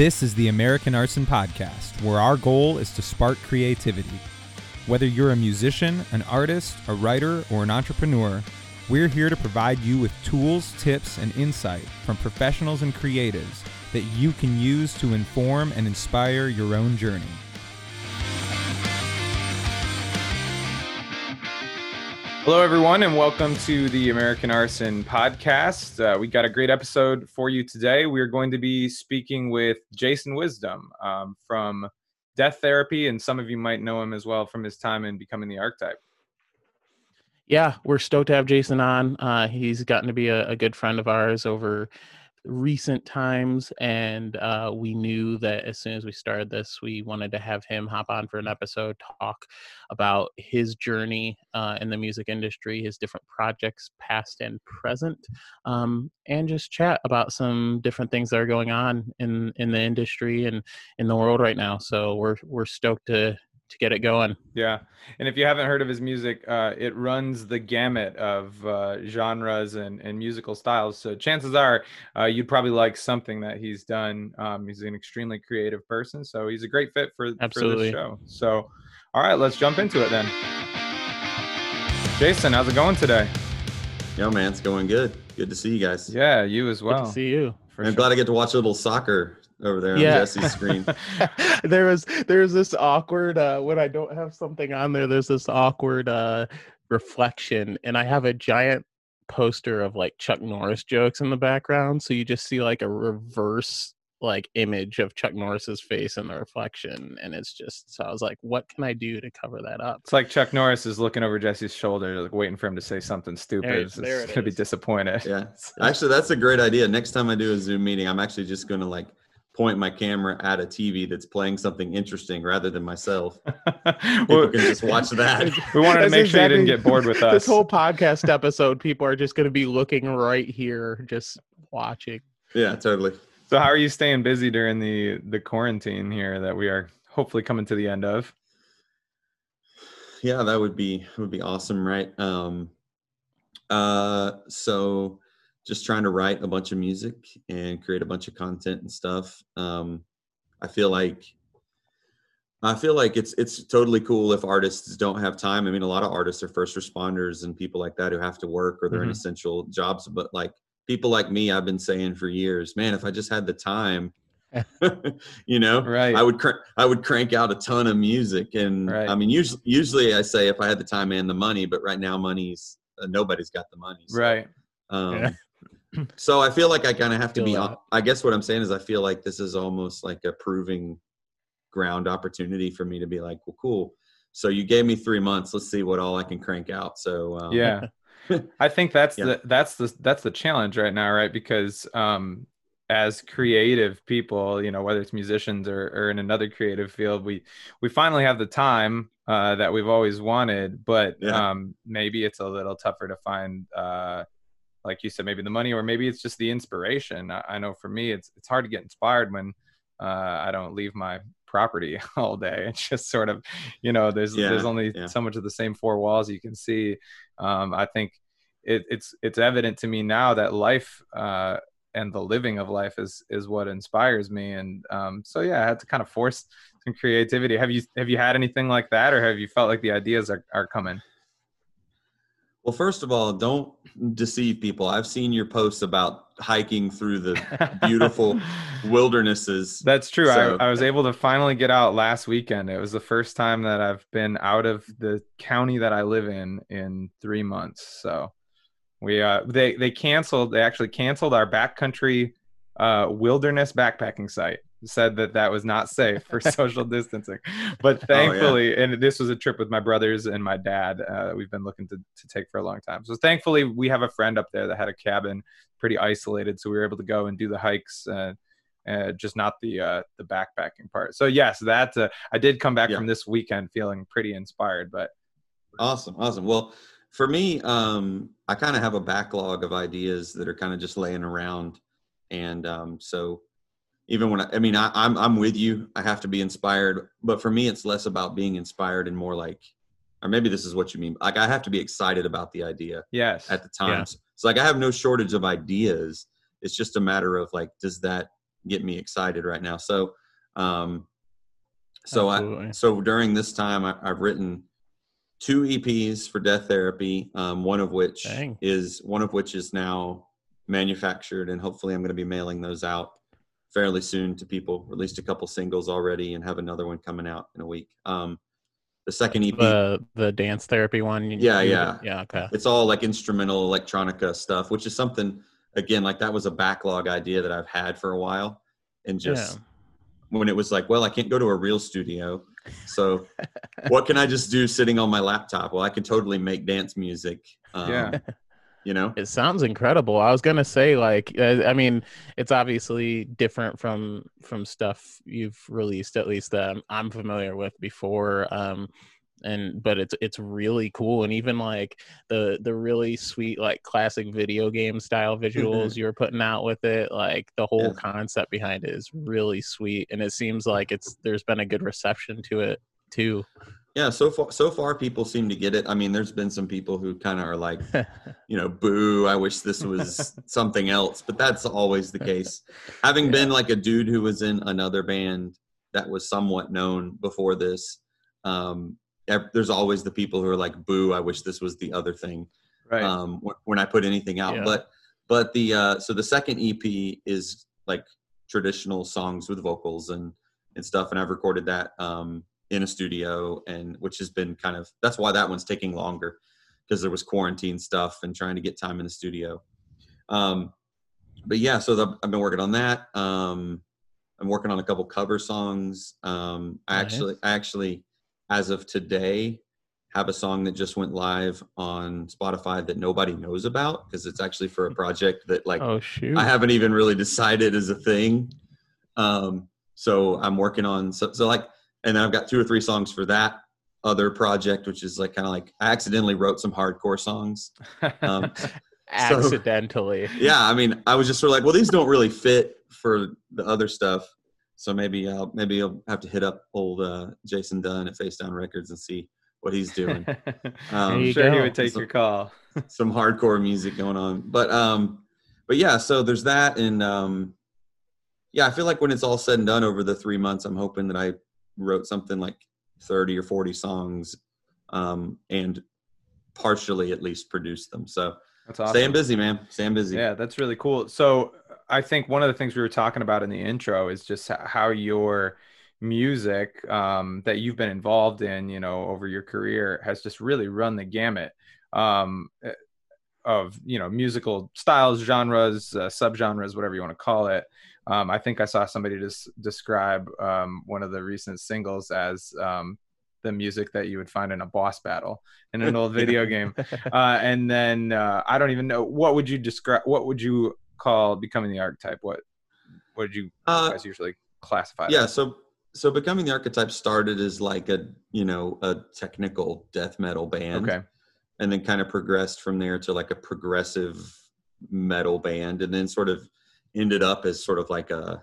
This is the American Arson Podcast, where our goal is to spark creativity. Whether you're a musician, an artist, a writer, or an entrepreneur, we're here to provide you with tools, tips, and insight from professionals and creatives that you can use to inform and inspire your own journey. Hello, everyone, and welcome to the American Arson podcast. Uh, we got a great episode for you today. We're going to be speaking with Jason Wisdom um, from Death Therapy, and some of you might know him as well from his time in Becoming the Archetype. Yeah, we're stoked to have Jason on. Uh, he's gotten to be a, a good friend of ours over recent times and uh, we knew that as soon as we started this we wanted to have him hop on for an episode talk about his journey uh, in the music industry his different projects past and present um, and just chat about some different things that are going on in in the industry and in the world right now. So we're we're stoked to to get it going. Yeah, and if you haven't heard of his music, uh, it runs the gamut of uh, genres and, and musical styles. So chances are uh, you'd probably like something that he's done. Um, he's an extremely creative person, so he's a great fit for, Absolutely. for this show. So, all right, let's jump into it then. Jason, how's it going today? Yo, man, it's going good. Good to see you guys. Yeah, you as well. Good to see you. I'm sure. glad I get to watch a little soccer over there yeah. on Jesse's screen. there was there's this awkward uh when I don't have something on there, there's this awkward uh reflection and I have a giant poster of like Chuck Norris jokes in the background. So you just see like a reverse like image of Chuck Norris's face in the reflection, and it's just so I was like, what can I do to cover that up? It's like Chuck Norris is looking over Jesse's shoulder, like waiting for him to say something stupid. There, there it's gonna be disappointed. Yeah, actually, that's a great idea. Next time I do a Zoom meeting, I'm actually just gonna like point my camera at a TV that's playing something interesting rather than myself. people can just watch that. We wanted to make exactly, sure you didn't get bored with us. This whole podcast episode, people are just going to be looking right here, just watching. Yeah, totally. So, how are you staying busy during the the quarantine here that we are hopefully coming to the end of? Yeah, that would be would be awesome, right? Um, uh, so just trying to write a bunch of music and create a bunch of content and stuff. Um, I feel like I feel like it's it's totally cool if artists don't have time. I mean, a lot of artists are first responders and people like that who have to work or they're mm-hmm. in essential jobs. But like people like me, I've been saying for years, man, if I just had the time, you know, right? I would cr- I would crank out a ton of music. And right. I mean, usually usually I say if I had the time and the money, but right now money's uh, nobody's got the money. So, right. Um, yeah so I feel like I kind of have to be. That. I guess what I'm saying is I feel like this is almost like a proving ground opportunity for me to be like, well, cool. So you gave me three months. Let's see what all I can crank out. So um, yeah, I think that's yeah. the that's the that's the challenge right now, right? Because um, as creative people, you know, whether it's musicians or, or in another creative field, we we finally have the time uh, that we've always wanted, but yeah. um, maybe it's a little tougher to find. Uh, like you said, maybe the money, or maybe it's just the inspiration. I, I know for me, it's it's hard to get inspired when uh, I don't leave my property all day. It's just sort of, you know, there's yeah, there's only yeah. so much of the same four walls you can see. Um, I think it, it's it's evident to me now that life uh, and the living of life is is what inspires me. And um, so yeah, I had to kind of force some creativity. Have you have you had anything like that, or have you felt like the ideas are are coming? Well, first of all, don't deceive people. I've seen your posts about hiking through the beautiful wildernesses. That's true. So. I, I, was able to finally get out last weekend. It was the first time that I've been out of the county that I live in in three months. So we uh, they they canceled. They actually canceled our backcountry uh, wilderness backpacking site said that that was not safe for social distancing. But thankfully, oh, yeah. and this was a trip with my brothers and my dad. Uh, we've been looking to, to take for a long time. So thankfully, we have a friend up there that had a cabin, pretty isolated, so we were able to go and do the hikes. Uh, uh, just not the uh, the backpacking part. So yes, that uh, I did come back yeah. from this weekend feeling pretty inspired. But awesome, awesome. Well, for me, um, I kind of have a backlog of ideas that are kind of just laying around, and um, so even when I, I mean, I, I'm, I'm with you. I have to be inspired, but for me, it's less about being inspired and more like, or maybe this is what you mean. Like I have to be excited about the idea. Yes. At the times, yeah. so like I have no shortage of ideas. It's just a matter of like, does that get me excited right now. So, um, so Absolutely. I so during this time I, I've written two EPs for Death Therapy, um, one of which Dang. is one of which is now manufactured, and hopefully I'm going to be mailing those out fairly soon to people. Released a couple singles already, and have another one coming out in a week. Um, the second EP, the the dance therapy one. you- Yeah, you- yeah. yeah. Okay. it's all like instrumental electronica stuff, which is something again like that was a backlog idea that I've had for a while, and just when it was like, well, I can't go to a real studio, so what can I just do sitting on my laptop? Well, I can totally make dance music. Um, Yeah. You know. It sounds incredible. I was gonna say, like, uh, I mean, it's obviously different from from stuff you've released, at least that I'm, I'm familiar with before. Um, and but it's it's really cool, and even like the the really sweet like classic video game style visuals you're putting out with it, like the whole Yeah. concept behind it is really sweet, and it seems like it's there's been a good reception to it too. Yeah, so far so far people seem to get it. I mean, there's been some people who kind of are like, you know, boo, I wish this was something else, but that's always the case. Having been like a dude who was in another band that was somewhat known before this, um there's always the people who are like, boo, I wish this was the other thing. Right. um, when I put anything out. Yeah. But but the uh, so the second EP is like traditional songs with vocals and and stuff, and I've recorded that um, in a studio, and which has been kind of that's why that one's taking longer because there was quarantine stuff and trying to get time in the studio. Um, but yeah, so the, I've been working on that. Um, I'm working on a couple cover songs. Um, I Nice. actually, I actually, as of today, have a song that just went live on Spotify that nobody knows about because it's actually for a project that like oh shoot! I haven't even really decided as a thing. Um, so I'm working on so, so like, and then I've got two or three songs for that other project, which is like kind of like I accidentally wrote some hardcore songs. Um, accidentally. yeah, I mean, I was just sort of like, well, these don't really fit for the other stuff. So maybe I'll maybe I'll have to hit up old uh, Jason Dunn at Face Down Records and see what he's doing. Um, sure he would take So- your call. some hardcore music going on. But um but yeah, so there's that and um yeah, I feel like when it's all said and done over the 3 months, I'm hoping that I wrote something like 30 or 40 songs um and partially at least produced them. So That's awesome. staying busy, man. Staying busy. Yeah, that's really cool. So I think one of the things we were talking about in the intro is just how your music um, that you've been involved in, you know, over your career has just really run the gamut um, eh, of, you know, musical styles, genres, uh, subgenres, whatever you want to call it. Um, I think I saw somebody just describe um, one of the recent singles as um, the music that you would find in a boss battle in an old video game uh, and then uh, I don't even know what would you describe. What would you call becoming the archetype? What what did you Uh, guys usually classify? yeah as? so so becoming the archetype started as like a you know a technical death metal band Okay. and then kind of progressed from there to like a progressive metal band and then sort of ended up as sort of like a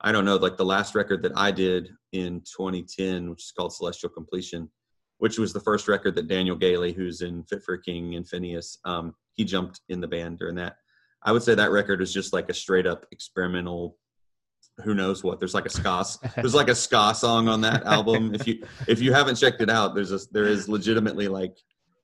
i don't know like the last record that i did in 2010 which is called celestial completion which was the first record that daniel gailey who's in fit for king and phinehas um, he jumped in the band during that. I would say that record is just like a straight up experimental who knows what there's like a ska there's like a ska song on that album. If you if you haven't checked it out there's a there is legitimately like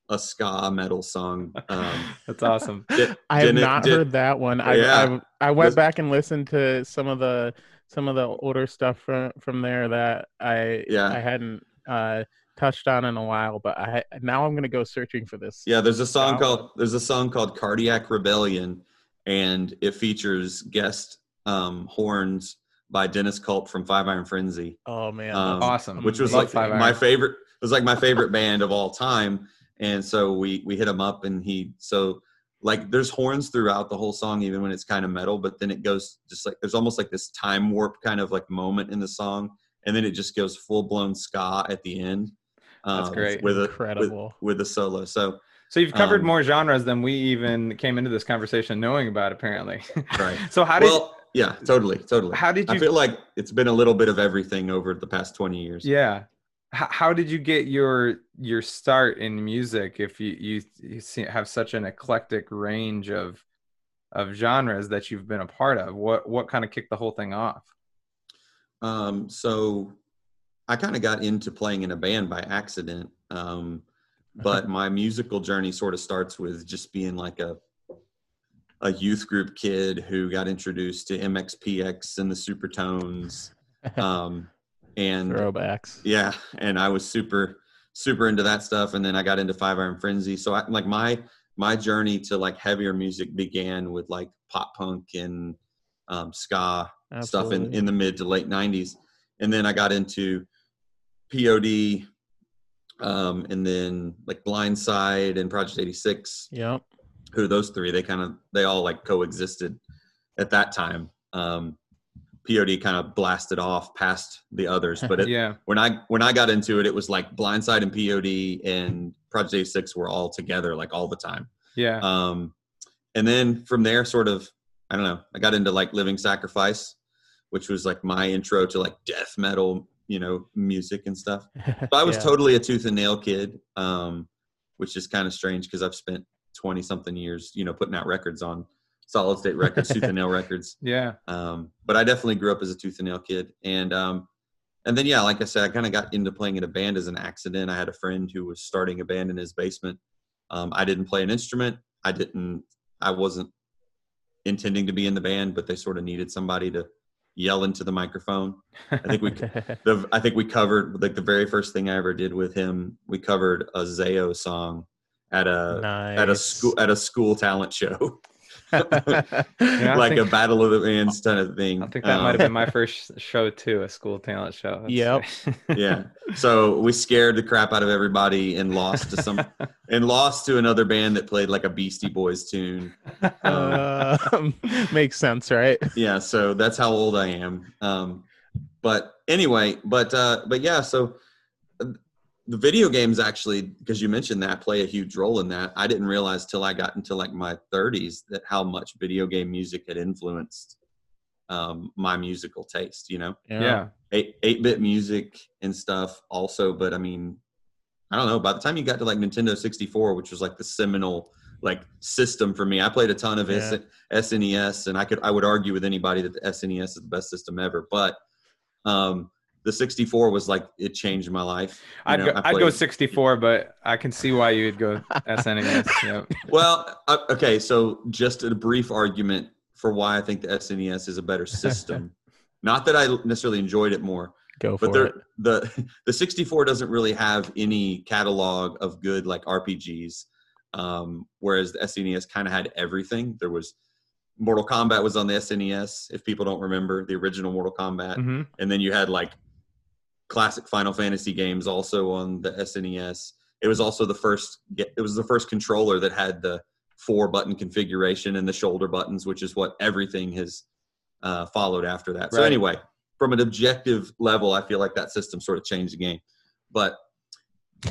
a ska metal song um That's awesome. Di- I have not did- heard that one. I, Yeah. I I went back and listened to some of the some of the older stuff from from there that I Yeah. I hadn't uh, touched on in a while, but I now I'm gonna go searching for this. yeah there's a song called there's a song called cardiac rebellion and it features guest um horns by dennis culp from five iron frenzy Oh man, Um, Awesome. which was Love like my favorite it was like my favorite band of all time and so we we hit him up and he so like there's horns throughout the whole song even when it's kind of metal but then it goes just like there's almost like this time warp kind of like moment in the song and then it just goes full blown ska at the end That's um, great. with a with, incredible. with a solo so So you've covered Um, more genres than we even came into this conversation knowing about. Apparently. right so how did well yeah totally totally how did you i feel like it's been a little bit of everything over the past 20 years yeah how, how did you get your your start in music if you you, you see, have such an eclectic range of of genres that you've been a part of. What what kind of kicked the whole thing off? Um, so I kind of got into playing in a band by accident. Um, but my musical journey sort of starts with just being like a a youth group kid who got introduced to MXPX and the Supertones. Um, and throwbacks. Yeah, and I was super super into that stuff and then I got into Five Iron Frenzy. So I like my my journey to like heavier music began with like pop punk and um, ska Absolutely. stuff in, in the mid to late 90s. And then I got into POD um, and then like Blindside and Project 86. Yep. Who those three, they kind of, they all like coexisted at that time. Um, POD kind of blasted off past the others, but it, yeah, when I when I got into it, it was like Blindside and POD and Project 86 were all together like all the time. Yeah. Um, and then from there, sort of, I don't know, I got into like Living Sacrifice, which was like my intro to like death metal, you know, music and stuff. So I was yeah. totally a tooth and nail kid, um, which is kind of strange because I've spent 20 something years, you know, putting out records on solid state records, tooth and nail records. Yeah. Um, but I definitely grew up as a tooth and nail kid. And, um, and then, yeah, like I said, I kind of got into playing in a band as an accident. I had a friend who was starting a band in his basement. Um, I didn't play an instrument. I didn't, I wasn't intending to be in the band, but they sort of needed somebody to yell into the microphone. I think we, the, I think we covered like the very first thing I ever did with him. We covered a Zao song at a nice. at a school at a school talent show. yeah, like think, a battle of the bands kind of thing. I think that um, might have been my first show too, a school talent show. That's yep. yeah. So we scared the crap out of everybody and lost to some and lost to another band that played like a Beastie Boys tune. Um, uh, makes sense, right? Yeah. So that's how old I am. Um, but anyway, but uh, but yeah. So the video games actually because you mentioned that play a huge role in that. I didn't realize till i got into like my 30s that how much video game music had influenced um, my musical taste you know? Yeah, Eight, 8-bit music and stuff also but i mean i don't know by the time you got to like nintendo 64 which was like the seminal like system for me i played a ton of yeah. snes and i could i would argue with anybody that the snes is the best system ever but um the 64 was like it changed my life. You I'd, know, go, I'd go 64, but I can see why you would go SNES. Yep. Well, uh, okay, so just a brief argument for why I think the SNES is a better system. Not that I necessarily enjoyed it more. Go for but it. The the 64 doesn't really have any catalog of good like RPGs, um, whereas the SNES kind of had everything. There was Mortal Kombat was on the SNES. If people don't remember the original Mortal Kombat, mm-hmm. and then you had like classic Final Fantasy games also on the SNES. It was also the first it was the first controller that had the four button configuration and the shoulder buttons, which is what everything has uh, followed after that. Right. So anyway, from an objective level, I feel like that system sort of changed the game. But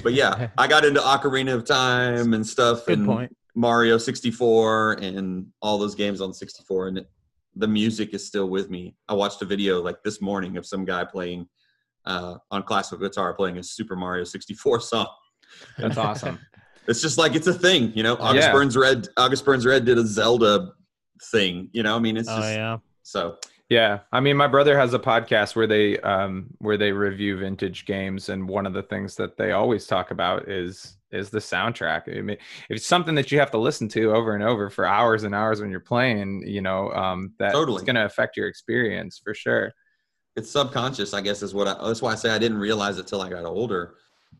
but yeah, I got into Ocarina of Time and stuff Good and point. Mario 64 and all those games on 64 and it, the music is still with me. I watched a video like this morning of some guy playing uh, on classical guitar playing a Super Mario 64 song. That's awesome. it's just like it's a thing, you know. August yeah. Burns Red, August Burns Red did a Zelda thing, you know. I mean, it's oh, just yeah. So yeah, I mean, my brother has a podcast where they um where they review vintage games, and one of the things that they always talk about is is the soundtrack. I mean, if it's something that you have to listen to over and over for hours and hours when you're playing, you know, um, that's totally. going to affect your experience for sure it's subconscious, I guess, is what I, that's why I say I didn't realize it till I got older.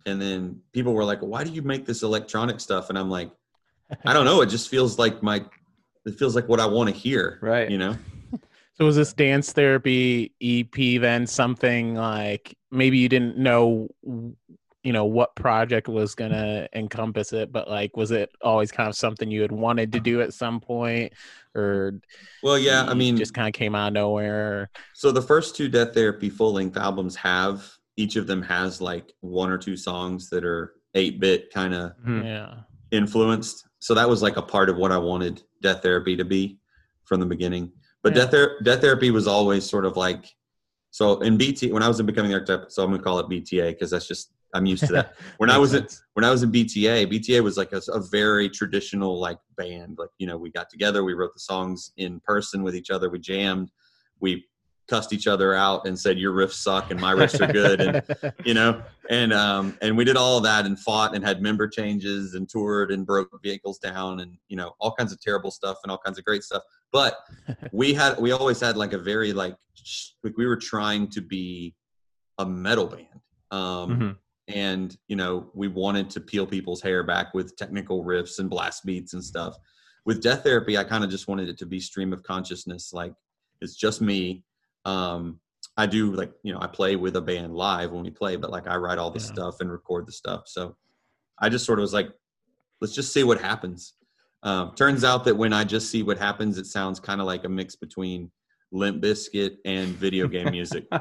And then people were like, why do you make this electronic stuff? And I'm like, I don't know. It just feels like my, it feels like what I want to hear. Right. You know? So was this dance therapy EP then something like maybe you didn't know you know what project was going to encompass it but like was it always kind of something you had wanted to do at some point or well yeah i mean just kind of came out of nowhere so the first two death therapy full length albums have each of them has like one or two songs that are 8 bit kind of mm-hmm. yeah. influenced. So that was like a part of what i wanted death therapy to be from the beginning. But yeah. death, Ther- death therapy was always sort of like so in bt when i was in becoming the architect so i'm going to call it bta because that's just I'm used to that. When I was in when I was in BTA, BTA was like a, a, very traditional like band. Like you know, we got together, we wrote the songs in person with each other, we jammed, we cussed each other out and said your riffs suck and my riffs are good and you know and um and we did all of that and fought and had member changes and toured and broke vehicles down and you know all kinds of terrible stuff and all kinds of great stuff but we had we always had like a very like like we were trying to be a metal band um mm-hmm. And you know we wanted to peel people's hair back with technical riffs and blast beats and stuff with death therapy i kind of just wanted it to be stream of consciousness like it's just me um, I do like you know I play with a band live when we play, but like I write all the yeah. stuff and record the stuff. So I just sort of was like, let's just see what happens. Um, turns out that when I just see what happens, it sounds kind of like a mix between Limp Bizkit and video game music.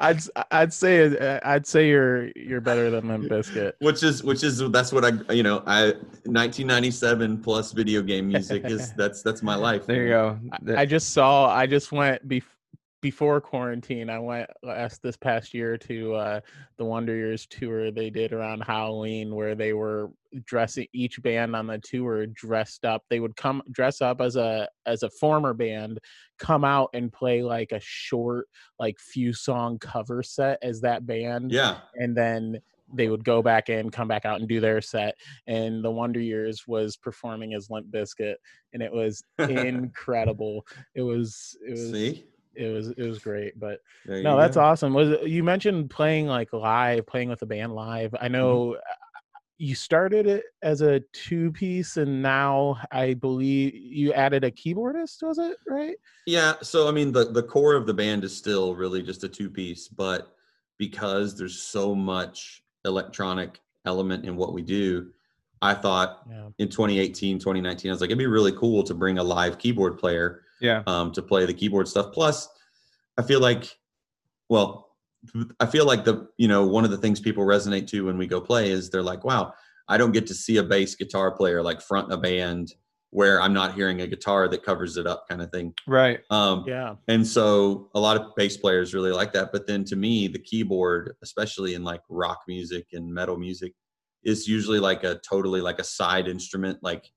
I'd I'd say uh, I'd say you're you're better than Limp Bizkit. Which is which is that's what I you know I 1997 plus video game music is that's that's my life. There you go. I, I just saw I just went before before quarantine, I went last this past year to uh, the Wonder Years tour they did around Halloween, where they were dressing each band on the tour dressed up. They would come dress up as a as a former band, come out and play like a short, like few song cover set as that band. Yeah, and then they would go back in, come back out and do their set. And the Wonder Years was performing as Limp Bizkit, and it was incredible. It was it was See? It was it was great but no that's go. awesome was you mentioned playing like live playing with a band live i mm-hmm. know mm-hmm. you started it as a two piece and now i believe you added a keyboardist was it right yeah so i mean the the core of the band is still really just a two piece but because there's so much electronic element in what we do i thought yeah. in 2018 2019 i was like it'd be really cool to bring a live keyboard player yeah. um, to play the keyboard stuff. Plus i feel like well i feel like the you know one of the things people resonate to when we go play is they're like wow i don't get to see a bass guitar player like front a band where i'm not hearing a guitar that covers it up kind of thing. Right. Um yeah. and so a lot of bass players really like that but then to me the keyboard especially in like rock music and metal music is usually like a totally like a side instrument like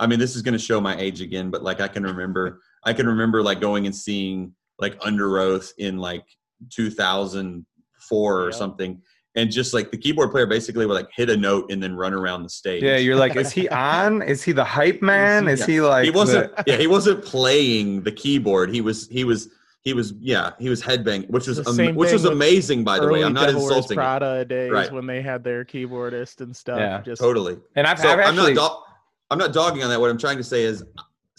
I mean, this is going to show my age again, but like I can remember I can remember like going and seeing like Underoath in like 2004 or something. And just like the keyboard player basically would like hit a note and then run around the stage. Yeah, you're like, is he on? Is he the hype man? Is he, yeah. he like he wasn't? The... yeah, he wasn't playing the keyboard. He was he was he was yeah he was headbanging, which was um, which was amazing by the way. I'm not Devil insulting. Prada days right. when they had their keyboardist and stuff. Yeah, just totally. And I've, so I've actually. I'm not, do- I'm not dogging on that. What I'm trying to say is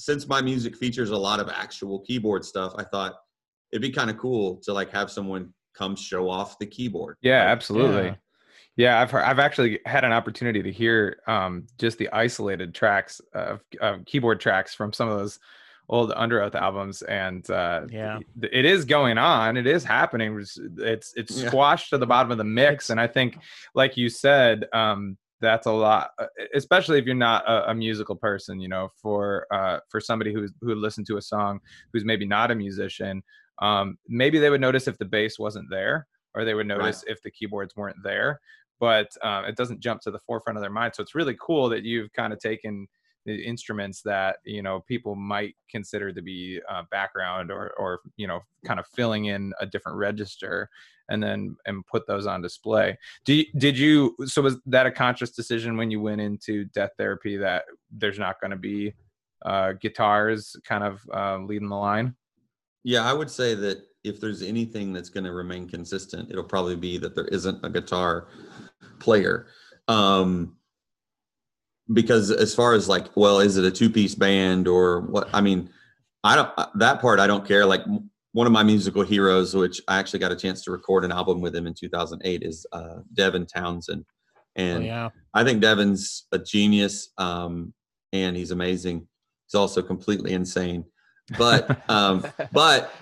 since my music features a lot of actual keyboard stuff, I thought it'd be kind of cool to like have someone come show off the keyboard. Yeah, like, absolutely. Yeah. yeah. I've heard, I've actually had an opportunity to hear um, just the isolated tracks of, of keyboard tracks from some of those old Underoath albums, and uh, yeah, it is going on. It is happening. It's it's, it's squashed yeah. to the bottom of the mix, and I think, like you said, um, that's a lot uh, especially if you're not a, a musical person you know for uh, for somebody who's who listened to a song who's maybe not a musician um, maybe they would notice if the bass wasn't there or they would notice right. if the keyboards weren't there but um, it doesn't jump to the forefront of their mind so it's really cool that you've kind of taken the instruments that you know people might consider to be uh, background or or you know kind of filling in a different register and then and put those on display. Do did you so was that a conscious decision when you went into death therapy that there's not going to be uh, guitars kind of uh, leading the line? Yeah i would say that if there's anything that's going to remain consistent it'll probably be that there isn't a guitar player. Um because as far as like well is it a two piece band or what i mean i don't that part i don't care like one of my musical heroes which i actually got a chance to record an album with him in 2008 is uh, devin townsend and oh, yeah. i think devin's a genius um, and he's amazing he's also completely insane but um, but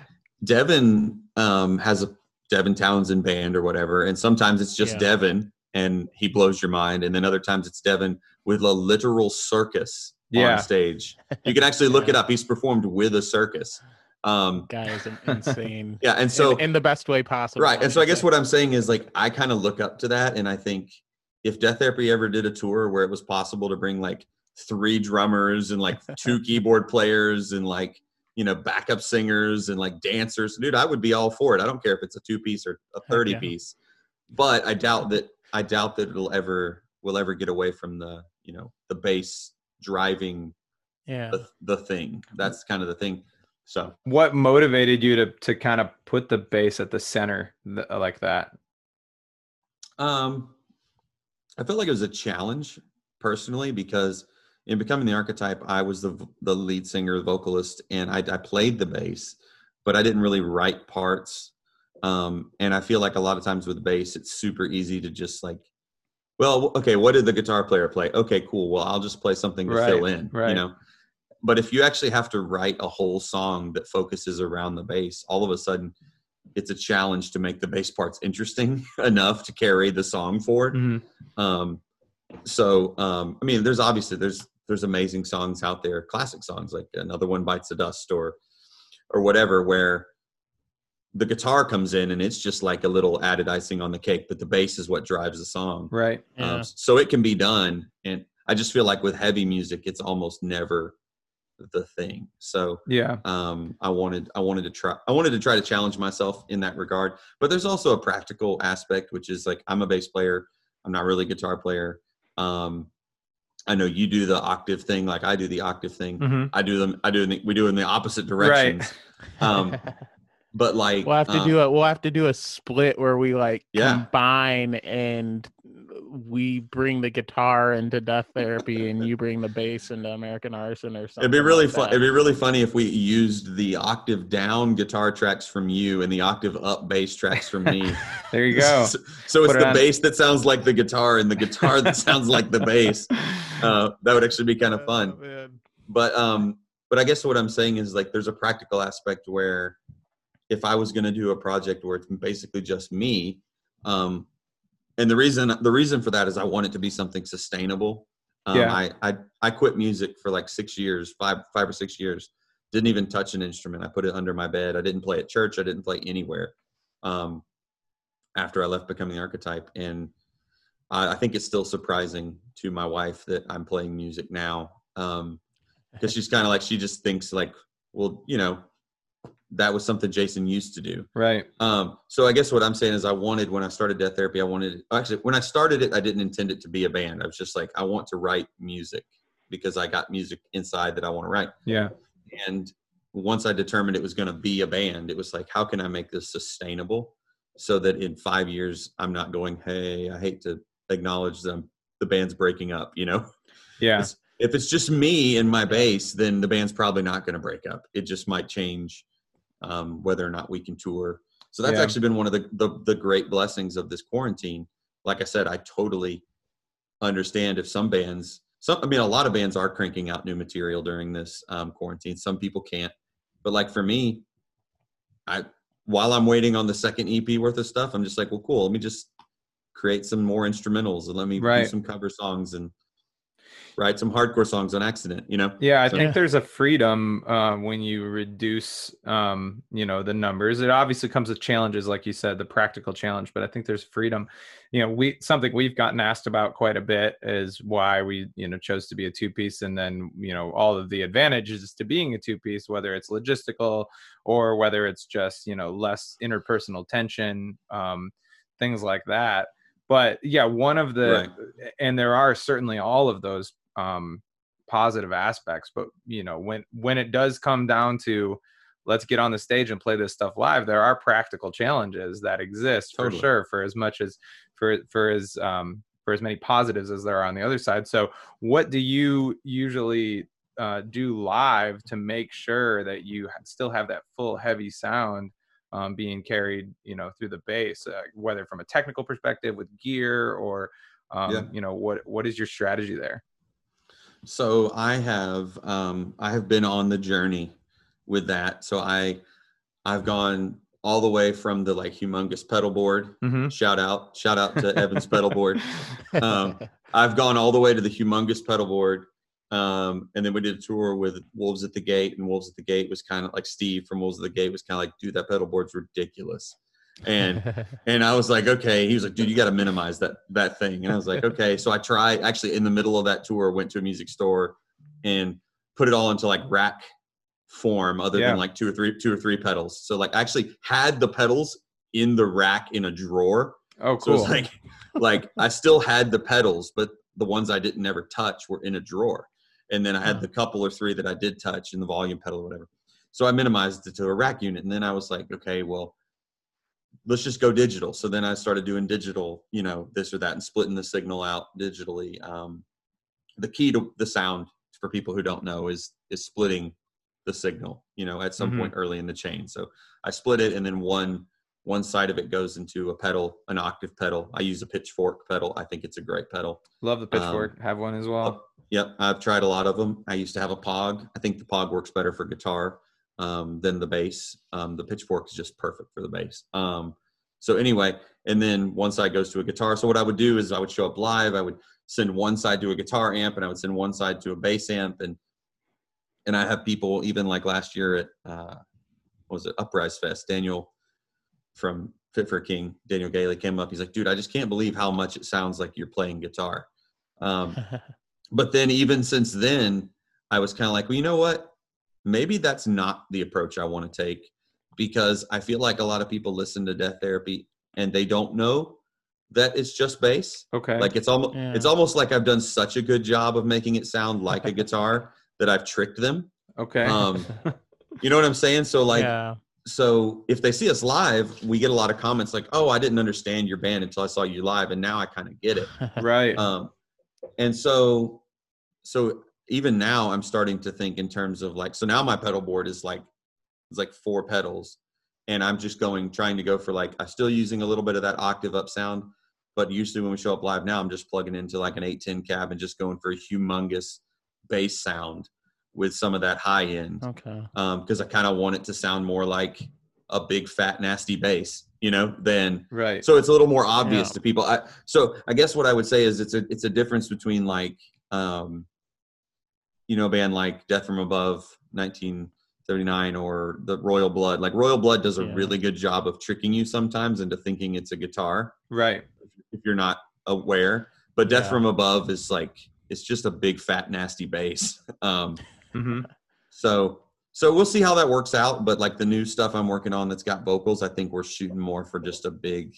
devin um, has a devin townsend band or whatever and sometimes it's just yeah. devin and he blows your mind and then other times it's devin with a literal circus yeah. on stage. You can actually look it up. He's performed with a circus. Um, Guy is insane. yeah, and so in, in the best way possible. right, and so I guess what I'm saying is like I kind of look up to that, and I think if Death Therapy ever did a tour where it was possible to bring like three drummers and like two keyboard players and like you know backup singers and like dancers, dude, I would be all for it. I don't care if it's a two piece or a thirty yeah. piece, but I doubt that I doubt that it'll ever will ever get away from the you know the bass driving Yeah. the, the thing. That's kind of the thing. So What motivated you to to kind of put the bass at the center th- like that? Um, I felt like it was a challenge personally because in becoming the archetype, I was the the lead singer, the vocalist, and I, I played the bass, but I didn't really write parts. Um, and I feel like a lot of times with bass, it's super easy to just like, well, okay, what did the guitar player play? Okay, cool. Well, I'll just play something to fill Right, in, right. you know. But if you actually have to write a whole song that focuses around the bass, all of a sudden, it's a challenge to make the bass parts interesting enough to carry the song forward. Mhm. Um, so um, I mean, there's obviously there's there's amazing songs out there, classic songs like another one bites the dust or or whatever, where the guitar comes in and it's just like a little added icing on the cake, but the bass is what drives the song. Right. Yeah. Um, so it can be done, and I just feel like with heavy music, it's almost never the thing. So Yeah. um, I wanted I wanted to try I wanted to try to challenge myself in that regard. But there's also a practical aspect, which is like I'm a bass player. I'm not really a guitar player. Um, I know you do the octave thing, like I do the octave thing. hmm I do them. I do. The, we do in the opposite directions. Um, but like we'll have to um, do a we'll have to do a split where we like Yeah. combine and we bring the guitar into death therapy and you bring the bass into American Arson or something. It'd be really like fun. It'd be really funny if we used the octave down guitar tracks from you and the octave up bass tracks from me. There you go. So, so it's it the on- bass that sounds like the guitar and the guitar that sounds like the bass. Uh, that would actually be kind of fun. Oh. But um, but I guess what I'm saying is like there's a practical aspect where if I was going to do a project where it's basically just me, um, and the reason the reason for that is I want it to be something sustainable. Um, Yeah. I, I I quit music for like six years, five five or six years. Didn't even touch an instrument. I put it under my bed. I didn't play at church. I didn't play anywhere. Um, after I left becoming the archetype, and I, I think it's still surprising to my wife that I'm playing music now. Um, because she's kind of like she just thinks like well you know that was something jason used to do Right. um so i guess what i'm saying is i wanted when i started death therapy i wanted actually when i started it i didn't intend it to be a band i was just like i want to write music because i got music inside that i want to write Yeah. and once i determined it was going to be a band it was like how can i make this sustainable so that in five years i'm not going hey i hate to acknowledge them the band's breaking up you know Yeah. It's- if it's just me and my bass, then the band's probably not going to break up. It just might change um, whether or not we can tour. So that's Yeah. actually been one of the, the the great blessings of this quarantine. Like I said, I totally understand if some bands, some I mean, a lot of bands are cranking out new material during this um, quarantine. Some people can't, but like for me, I while I'm waiting on the second EP worth of stuff, I'm just like, well, cool. Let me just create some more instrumentals and let me Right. do some cover songs and write some hardcore songs on accident. You know? Yeah, I So- think there's a freedom uh, when you reduce, um, you know, the numbers. It obviously comes with challenges, like you said, the practical challenge. But I think there's freedom. You know, we something we've gotten asked about quite a bit is why we, you know, chose to be a two piece, and then you know all of the advantages to being a two piece, whether it's logistical or whether it's just you know less interpersonal tension, um, things like that. But yeah, one of the, and there are certainly all of those um, positive aspects but you know when when it does come down to let's get on the stage and play this stuff live there are practical challenges that exist for sure for as much as for for as um for as many positives as there are on the other side. So what do you usually uh, do live to make sure that you still have that full heavy sound um, being carried you know through the bass uh, whether from a technical perspective with gear or um, Yeah. you know what what is your strategy there So I have um, I have been on the journey with that. So I I've gone all the way from the like humongous pedal board. mm-hmm. Shout out, shout out to Evan's pedal board. Um, I've gone all the way to the humongous pedal board Um, and then we did a tour with Wolves at the Gate, and Wolves at the Gate was kind of like Steve from Wolves at the Gate was kind of like, dude, that pedal board's ridiculous. And and I was like, okay. He was like, dude, you got to minimize that that thing. And I was like, okay. So I tried actually in the middle of that tour, went to a music store and put it all into like rack form, other Yeah. than like two or three two or three pedals. So like I actually had the pedals in the rack in a drawer. Oh, cool. So it's like like I still had the pedals, but the ones I didn't ever touch were in a drawer. And then I had the couple or three that I did touch in the volume pedal or whatever. So I minimized it to a rack unit. And then I was like, okay, well, let's just go digital. So then I started doing digital, you know, this or that and splitting the signal out digitally. Um, the key to the sound for people who don't know is is splitting the signal, you know, at some Mhm. point early in the chain. So I split it and then one one side of it goes into a pedal, an octave pedal. I use a pitchfork pedal. I think it's a great pedal. Love the um, pitchfork. Have one as well. Yep, I've tried a lot of them. I used to have a Pog. I think the Pog works better for guitar um, than the bass. Um, the Pitchfork is just perfect for the bass. Um, so anyway, and then one side goes to a guitar. So what I would do is I would show up live. I would send one side to a guitar amp, and I would send one side to a bass amp, and and I have people even like last year at uh, what was it Uprise Fest? Daniel from Fit for King, Daniel Gailey came up. He's like, dude, I just can't believe how much it sounds like you're playing guitar. Um, but then even since then i was kind of like well you know what maybe that's not the approach i want to take because i feel like a lot of people listen to death therapy and they don't know that it's just bass Okay. like it's almost Yeah. it's almost like i've done such a good job of making it sound like a guitar that i've tricked them okay. um, you know what i'm saying so like yeah. so if they see us live we get a lot of comments like oh i didn't understand your band until i saw you live and now i kind of get it right. um, and so so even now i'm starting to think in terms of like so now my pedal board is like it's like four pedals and i'm just going trying to go for like i'm still using a little bit of that octave up sound but usually when we show up live now i'm just plugging into like an 810 cab and just going for a humongous bass sound with some of that high end okay. because i kind of want it to sound more like a big fat nasty bass you know than right. so it's a little more obvious Yeah. to people I, so i guess what i would say is it's a it's a difference between like um you know a band like death from above 1979 or the royal blood like royal blood does a Yeah. really good job of tricking you sometimes into thinking it's a guitar right. if you're not aware but death Yeah. from above is like it's just a big fat nasty bass um hmm so so we'll see how that works out. But like the new stuff I'm working on that's got vocals, I think we're shooting more for just a big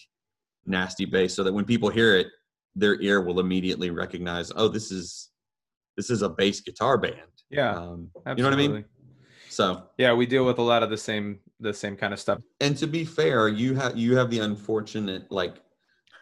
nasty bass so that when people hear it, their ear will immediately recognize, oh, this is this is a bass guitar band. Yeah. Um, absolutely. you know what I mean? So Yeah, we deal with a lot of the same the same kind of stuff. and to be fair, you have you have the unfortunate like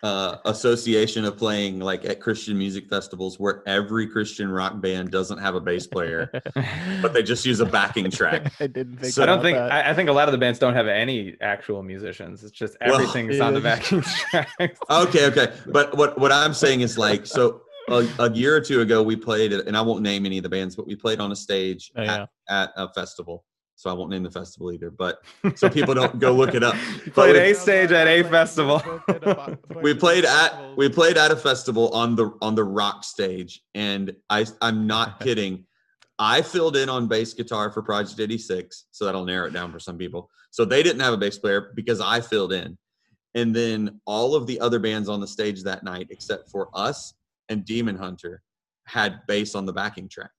uh association of playing like at Christian music festivals where every Christian rock band doesn't have a bass player, but they just use a backing track. I didn't think. So I don't think. I, I think a lot of the bands don't have any actual musicians. It's just Well- everything's on the backing track. okay okay but what what i'm saying is like so a, a year or two ago we played and i won't name any of the bands but we played on a stage Oh, yeah. at, at a festival. So i won't name the festival either but so people don't go look it up. You played But we- a stage at a festival. we played at we played at a festival on the on the rock stage and i i'm not kidding. I filled in on bass guitar for project 86 so that'll narrow it down for some people. So they didn't have a bass player because i filled in. And then all of the other bands on the stage that night except for us and demon hunter had bass on the backing track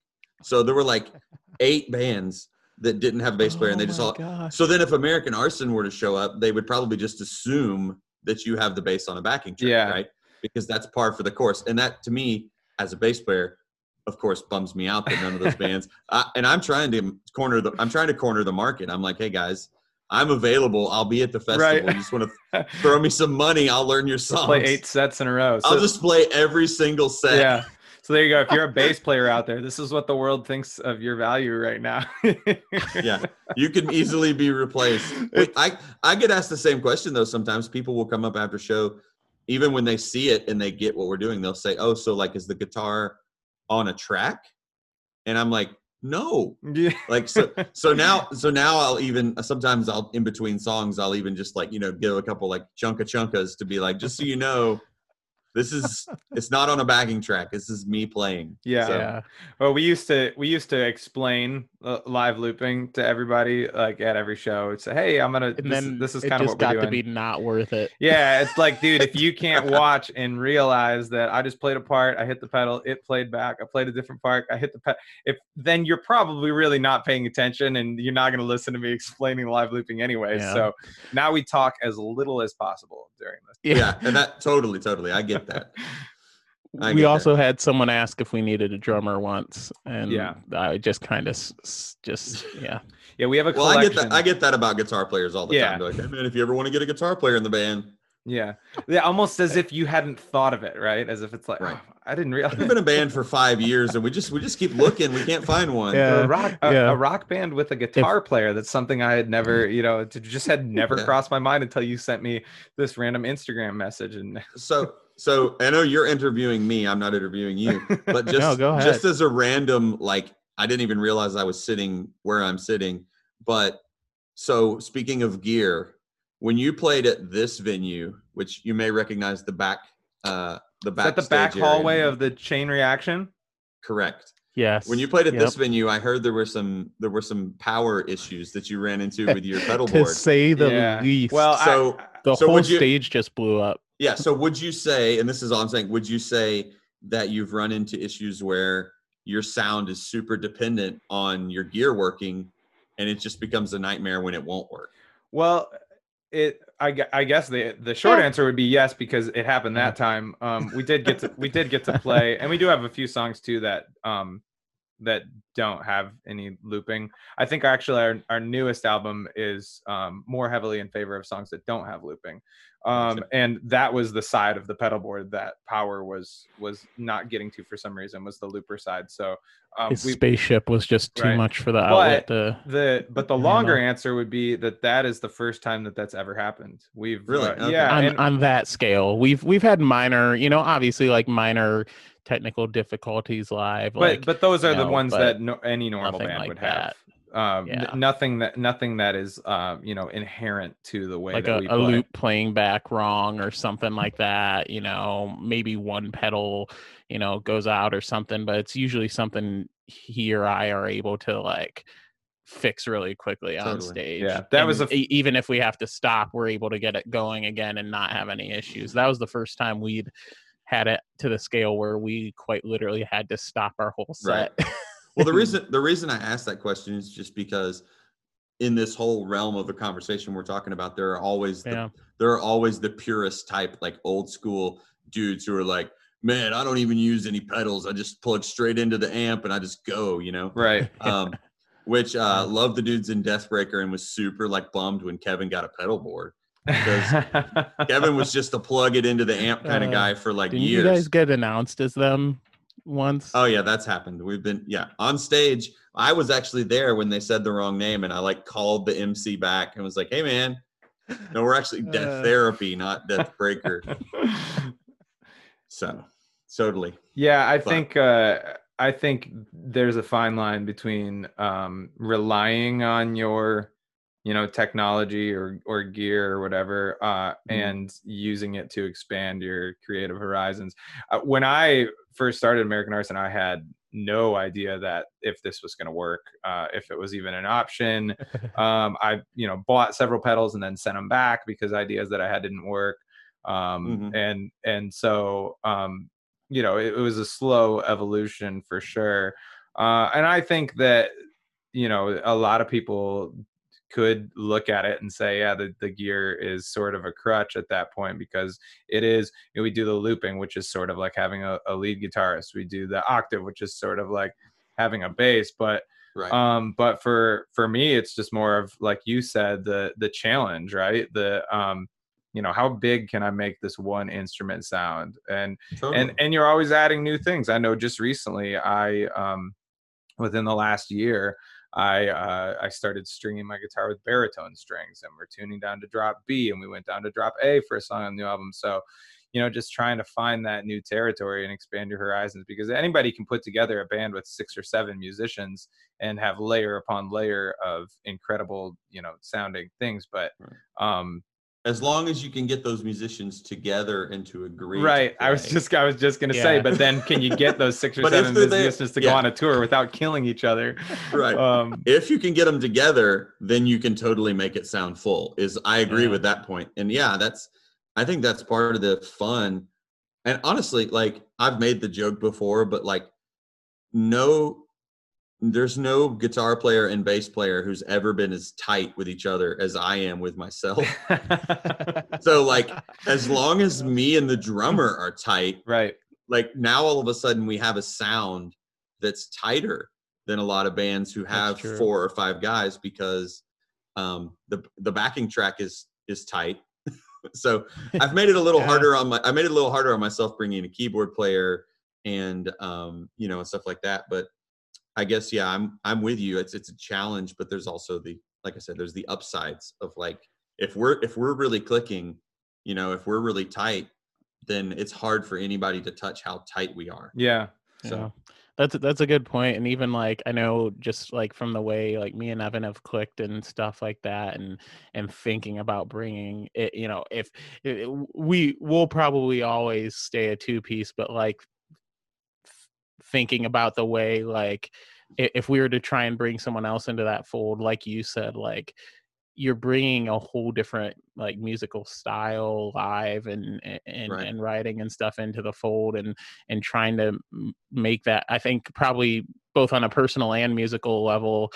so there were like eight bands that didn't have a bass player and they Oh just my all gosh. so then if American Arson were to show up, they would probably just assume that you have the bass on a backing track, Yeah. right? Because that's par for the course. And that to me, as a bass player, of course, bums me out that none of those bands. I, and I'm trying to corner the I'm trying to corner the market. I'm like, hey guys, I'm available. I'll be at the festival. Right. You just want to throw me some money, I'll learn your songs. Play eight sets in a row. I'll So- just play every single set. yeah. So there you go. If you're a bass player out there, this is what the world thinks of your value right now. yeah you can easily be replaced Wait, i i get asked the same question though sometimes people will come up after show even when they see it and they get what we're doing they'll say oh so like is the guitar on a track and i'm like no Yeah. like so so now so now i'll even sometimes i'll in between songs i'll even just like you know give a couple like chunka chunkas to be like just so you know This is it's not on a backing track. This is me playing. Yeah. So, yeah. Well, we used to we used to explain uh, live looping to everybody like at every show. It's hey, I'm gonna. And this, then this is kind of just what we're got to be not worth it. Yeah, it's like, dude, if you can't watch and realize that I just played a part, I hit the pedal, it played back, I played a different part, I hit the pedal. If then you're probably really not paying attention, and you're not going to listen to me explaining live looping anyway. Yeah. So now we talk as little as possible during this. yeah, and that totally, totally, I get that. I we get also had someone ask if we needed a drummer once, and Yeah. I just kind of just yeah. Yeah, we have a Well, I get that. I get that about guitar players all the Yeah. time. They're like, hey man, if you ever want to get a guitar player in the band, yeah, yeah, almost as if you hadn't thought of it, right? As if it's like, Right. "Oh, I didn't realize. we've been a band for five years, and we just we just keep looking. We can't find one. Yeah. a rock a, yeah. a rock band with a guitar player that's something i had never mm-hmm. you know just had never Yeah. crossed my mind until you sent me this random instagram message and So so I know you're interviewing me. I'm not interviewing you, but just No, go ahead. just as a random like I didn't even realize I was sitting where I'm sitting. But so speaking of gear, when you played at this venue, which you may recognize the back uh the is back that the back stage area, hallway of the chain reaction correct. Yes. When you played at Yep. this venue, I heard there were some there were some power issues that you ran into with your pedal board. to board. say the Yeah. least. well So- I, the so whole you- stage just blew up. Yeah. So would you say, and this is all I'm saying, would you say that you've run into issues where your sound is super dependent on your gear working and it just becomes a nightmare when it won't work? well it I, I guess the the short Yeah. answer would be yes because it happened that time um we did get to we did get to play and we do have a few songs too that um that don't have any looping i think actually our, our newest album is um more heavily in favor of songs that don't have looping um Gotcha. and that was the side of the pedal board that power was was not getting to for some reason was the looper side so um His we spaceship was just too Right. much for the outlet. To, the but the longer no. answer would be that that is the first time that that's ever happened. We've Really? uh, Okay. yeah, on, and, on that scale, we've we've had minor, you know, obviously like minor technical difficulties live. but like, but those are you the know, ones but that no, any normal nothing band like would that. have. Um, n- nothing that nothing that is uh, you know inherent to the way like that a, we a loop playing back wrong or something like that you know maybe one pedal you know goes out or something but it's usually something he or i are able to like fix really quickly on stage. Yeah, that was And a f- even if we have to stop we're able to get it going again and not have any issues. That was the first time we'd had it to the scale where we quite literally had to stop our whole Right. set Well, the reason the reason I asked that question is just because in this whole realm of the conversation we're talking about, there are always the, yeah there are always the purist type, like old school dudes who are like, man, I don't even use any pedals. I just plug straight into the amp and I just go, you know. right. um, which uh, loved the dudes in Deathbreaker and was super like bummed when Kevin got a pedal board. Because Kevin was just a plug it into the amp kind of Uh, guy for like didn't years. you guys get announced as them once oh yeah, that's happened. We've been yeah on stage. I was actually there when they said the wrong name, and I like called the MC back and was like, "Hey man, no, we're actually Death Uh. Therapy, not Death Breaker." so totally. Yeah, I But- think uh, I think there's a fine line between um, relying on your, you know, technology or or gear or whatever, uh, Mhm. and using it to expand your creative horizons. Uh, when I first started American Arson and I had no idea that if this was going to work, uh, if it was even an option. um, I, you know, bought several pedals and then sent them back because ideas that I had didn't work. Um, Mhm. and and so um, you know, it, it was a slow evolution for sure. Uh, and I think that you know a lot of people could look at it and say, yeah, the, the gear is sort of a crutch at that point because it is, you know, we do the looping, which is sort of like having a, a lead guitarist. We do the octave, which is sort of like having a bass, but Right. um but for for me it's just more of like you said the the challenge right the um you know how big can i make this one instrument sound and Totally. and and you're always adding new things i know just recently i um within the last year i uh i started stringing my guitar with baritone strings and we're tuning down to drop b and we went down to drop a for a song on the new album. So you know just trying to find that new territory and expand your horizons because anybody can put together a band with six or seven musicians and have layer upon layer of incredible you know sounding things. But um as long as you can get those musicians together and to agree. Right. To I was just I was just gonna yeah. say, but then can you get those six or seven musicians to yeah. go on a tour without killing each other? Right. Um, if you can get them together, then you can totally make it sound full. Is I agree yeah. with that point. And yeah, that's I think that's part of the fun. And honestly, like I've made the joke before, but like no there's no guitar player and bass player who's ever been as tight with each other as I am with myself. so like as long as me and the drummer are tight, right? Like now all of a sudden we have a sound that's tighter than a lot of bands who have four or five guys because um the the backing track is is tight. so I've made it a little yeah. harder on my I made it a little harder on myself bringing a keyboard player and um you know and stuff like that but I guess yeah, I'm I'm with you. It's it's a challenge, but there's also the like I said, there's the upsides of like if we're if we're really clicking, you know, if we're really tight, then it's hard for anybody to touch how tight we are. Yeah. So yeah. that's that's a good point. And even like I know just like from the way like me and Evan have clicked and stuff like that, and and thinking about bringing it, you know, if it, we will probably always stay a two piece, but like thinking about the way like if we were to try and bring someone else into that fold like you said like you're bringing a whole different like musical style live and and, right. and writing and stuff into the fold and and trying to make that i think probably both on a personal and musical level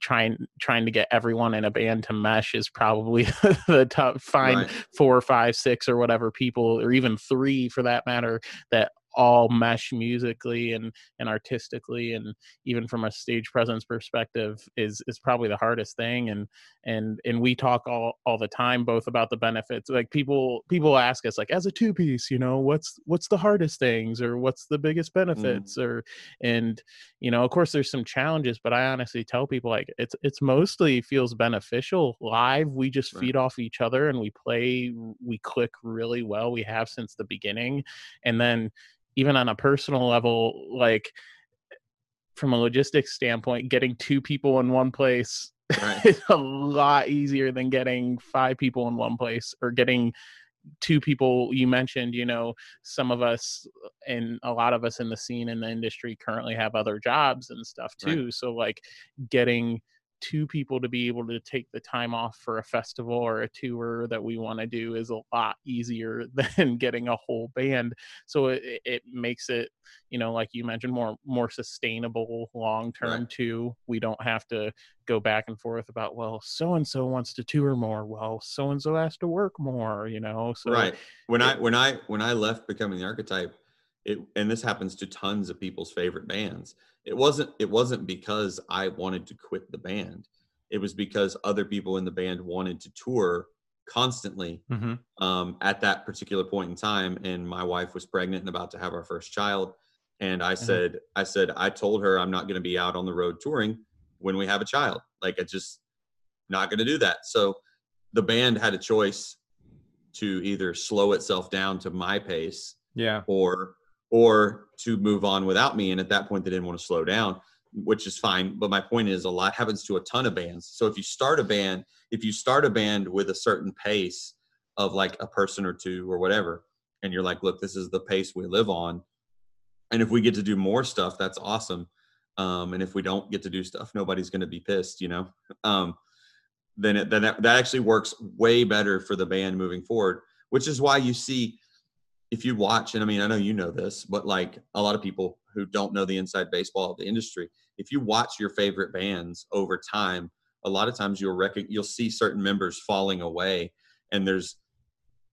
trying trying to get everyone in a band to mesh is probably the top find right. four or five six or whatever people or even three for that matter that all mesh musically and and artistically and even from a stage presence perspective is is probably the hardest thing and and and we talk all all the time both about the benefits like people people ask us like as a two piece you know what's what's the hardest things or what's the biggest mm. benefits mm. or and you know of course there's some challenges but i honestly tell people like it's it's mostly feels beneficial live we just right. feed off each other and we play we click really well we have since the beginning and then even on a personal level like from a logistics standpoint getting two people in one place right. is a lot easier than getting five people in one place or getting two people you mentioned you know some of us and a lot of us in the scene in the industry currently have other jobs and stuff too right. so like getting two people to be able to take the time off for a festival or a tour that we want to do is a lot easier than getting a whole band. So it, it makes it you know like you mentioned more more sustainable long term right. too. We don't have to go back and forth about well so and so wants to tour more. Well so and so has to work more you know? So right. When it, i when i when i left becoming the archetype it and this happens to tons of people's favorite bands. It wasn't it wasn't because i wanted to quit the band. It was because other people in the band wanted to tour constantly mm-hmm. um, at that particular point in time and my wife was pregnant and about to have our first child. And i mm-hmm. said i said i told her i'm not going to be out on the road touring when we have a child. Like i just not going to do that. So the band had a choice to either slow itself down to my pace yeah. or or to move on without me. And at that point, they didn't want to slow down, which is fine. But my point is, a lot happens to a ton of bands. So if you start a band, if you start a band with a certain pace of like a person or two or whatever, and you're like, look, this is the pace we live on. And if we get to do more stuff, that's awesome. Um, and if we don't get to do stuff, nobody's going to be pissed, you know. Um, then it, then that, that actually works way better for the band moving forward. Which is why you see if you watch, and I mean, I know you know this, but like a lot of people who don't know the inside baseball of the industry, if you watch your favorite bands over time, a lot of times you'll rec- you'll see certain members falling away, and there's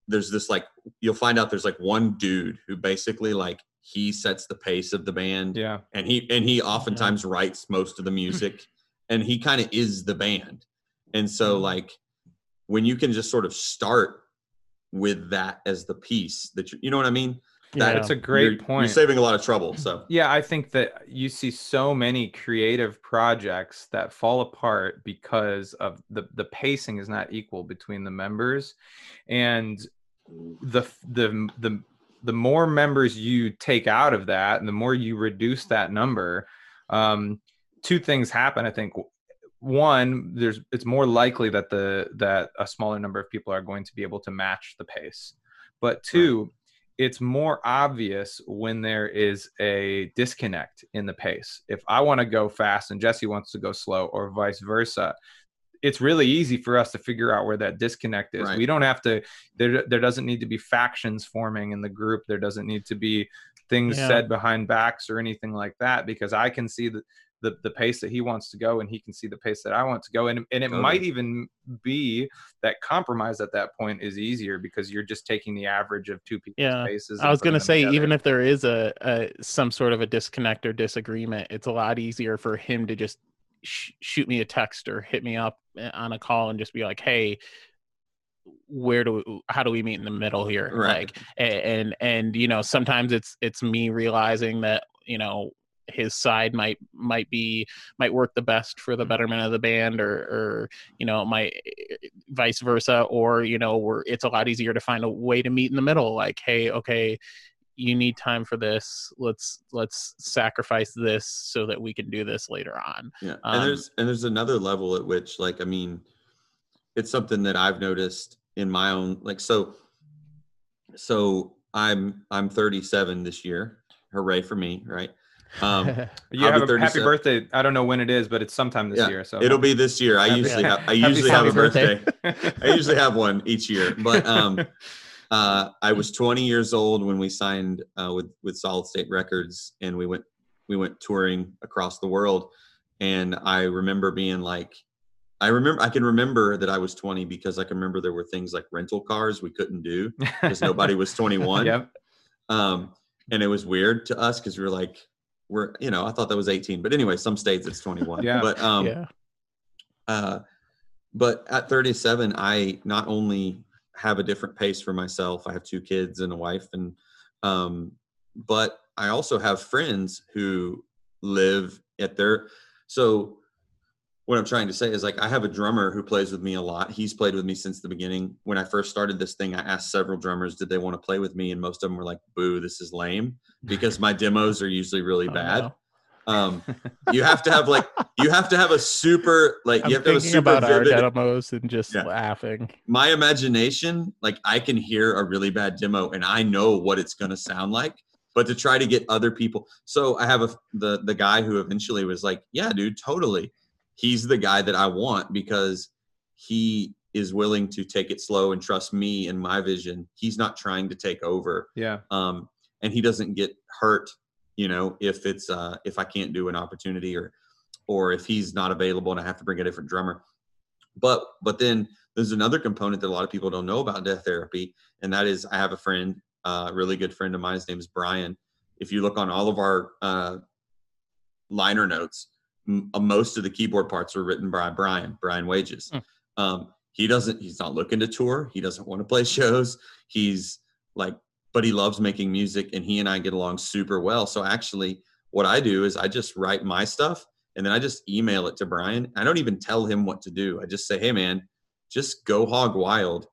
there's this like you'll find out there's like one dude who basically like he sets the pace of the band, yeah, and he and he oftentimes yeah. writes most of the music, and he kind of is the band, and so mm-hmm. like when you can just sort of start with that as the piece that you, you know what I mean? That, That's a great you're, point. You're saving a lot of trouble. So yeah, I think that you see so many creative projects that fall apart because of the the pacing is not equal between the members, and the the the the more members you take out of that, and the more you reduce that number, um, two things happen. I think one there's it's more likely that the that a smaller number of people are going to be able to match the pace but two right. it's more obvious when there is a disconnect in the pace if i want to go fast and jesse wants to go slow or vice versa it's really easy for us to figure out where that disconnect is. Right. We don't have to there there doesn't need to be factions forming in the group. There doesn't need to be things yeah. said behind backs or anything like that because I can see the the, the pace that he wants to go and he can see the pace that I want to go and and it totally. might even be that compromise at that point is easier because you're just taking the average of two people's yeah. paces. I was going to say together. even if there is a, a some sort of a disconnect or disagreement, it's a lot easier for him to just sh- shoot me a text or hit me up eh, on a call and just be like, "Hey, where do we, how do we meet in the middle here?" Right. Like, and and you know, sometimes it's it's me realizing that you know his side might might be might work the best for the betterment of the band or or you know might eh, vice versa or you know where it's a lot easier to find a way to meet in the middle like hey okay you need time for this let's let's sacrifice this so that we can do this later on. Yeah and um, there's and there's another level at which like i mean it's something that i've noticed in my own like so so i'm i'm 37 this year hooray for me right um you have a happy birthday i don't know when it is but it's sometime this yeah, year so it'll be this year i usually have i usually have a birthday, birthday. i usually have one each year but um uh, I was 20 years old when we signed uh, with with Solid State Records, and we went we went touring across the world. And I remember being like, I remember I can remember that I was 20 because I can remember there were things like rental cars we couldn't do because nobody was 21. yep. Um, and it was weird to us because we were like, we're you know I thought that was 18, but anyway, some states it's 21. yeah. But um, yeah. Uh, but at 37, I not only have a different pace for myself. I have two kids and a wife, and um, but I also have friends who live at their. So what I'm trying to say is like I have a drummer who plays with me a lot. He's played with me since the beginning. When I first started this thing, I asked several drummers did they want to play with me, and most of them were like, "Boo, this is lame," because my demos are usually really oh, bad. No um you have to have like you have to have a super like I'm you have to have a super about vivid, our demos and just yeah. laughing my imagination like i can hear a really bad demo and i know what it's going to sound like but to try to get other people so i have a the the guy who eventually was like yeah dude totally he's the guy that i want because he is willing to take it slow and trust me and my vision. He's not trying to take over. Yeah. Um and he doesn't get hurt you know if it's uh if i can't do an opportunity or or if he's not available and i have to bring a different drummer. But but then there's another component that a lot of people don't know about death therapy and that is i have a friend uh, a really good friend of mine. His name is brian. If you look on all of our uh, liner notes m- uh, most of the keyboard parts were written by brian brian wages hmm. um, he doesn't he's not looking to tour he doesn't want to play shows he's like but he loves making music and he and I get along super well. So actually what I do is I just write my stuff and then I just email it to Brian. I don't even tell him what to do. I just say, "Hey man, just go hog wild."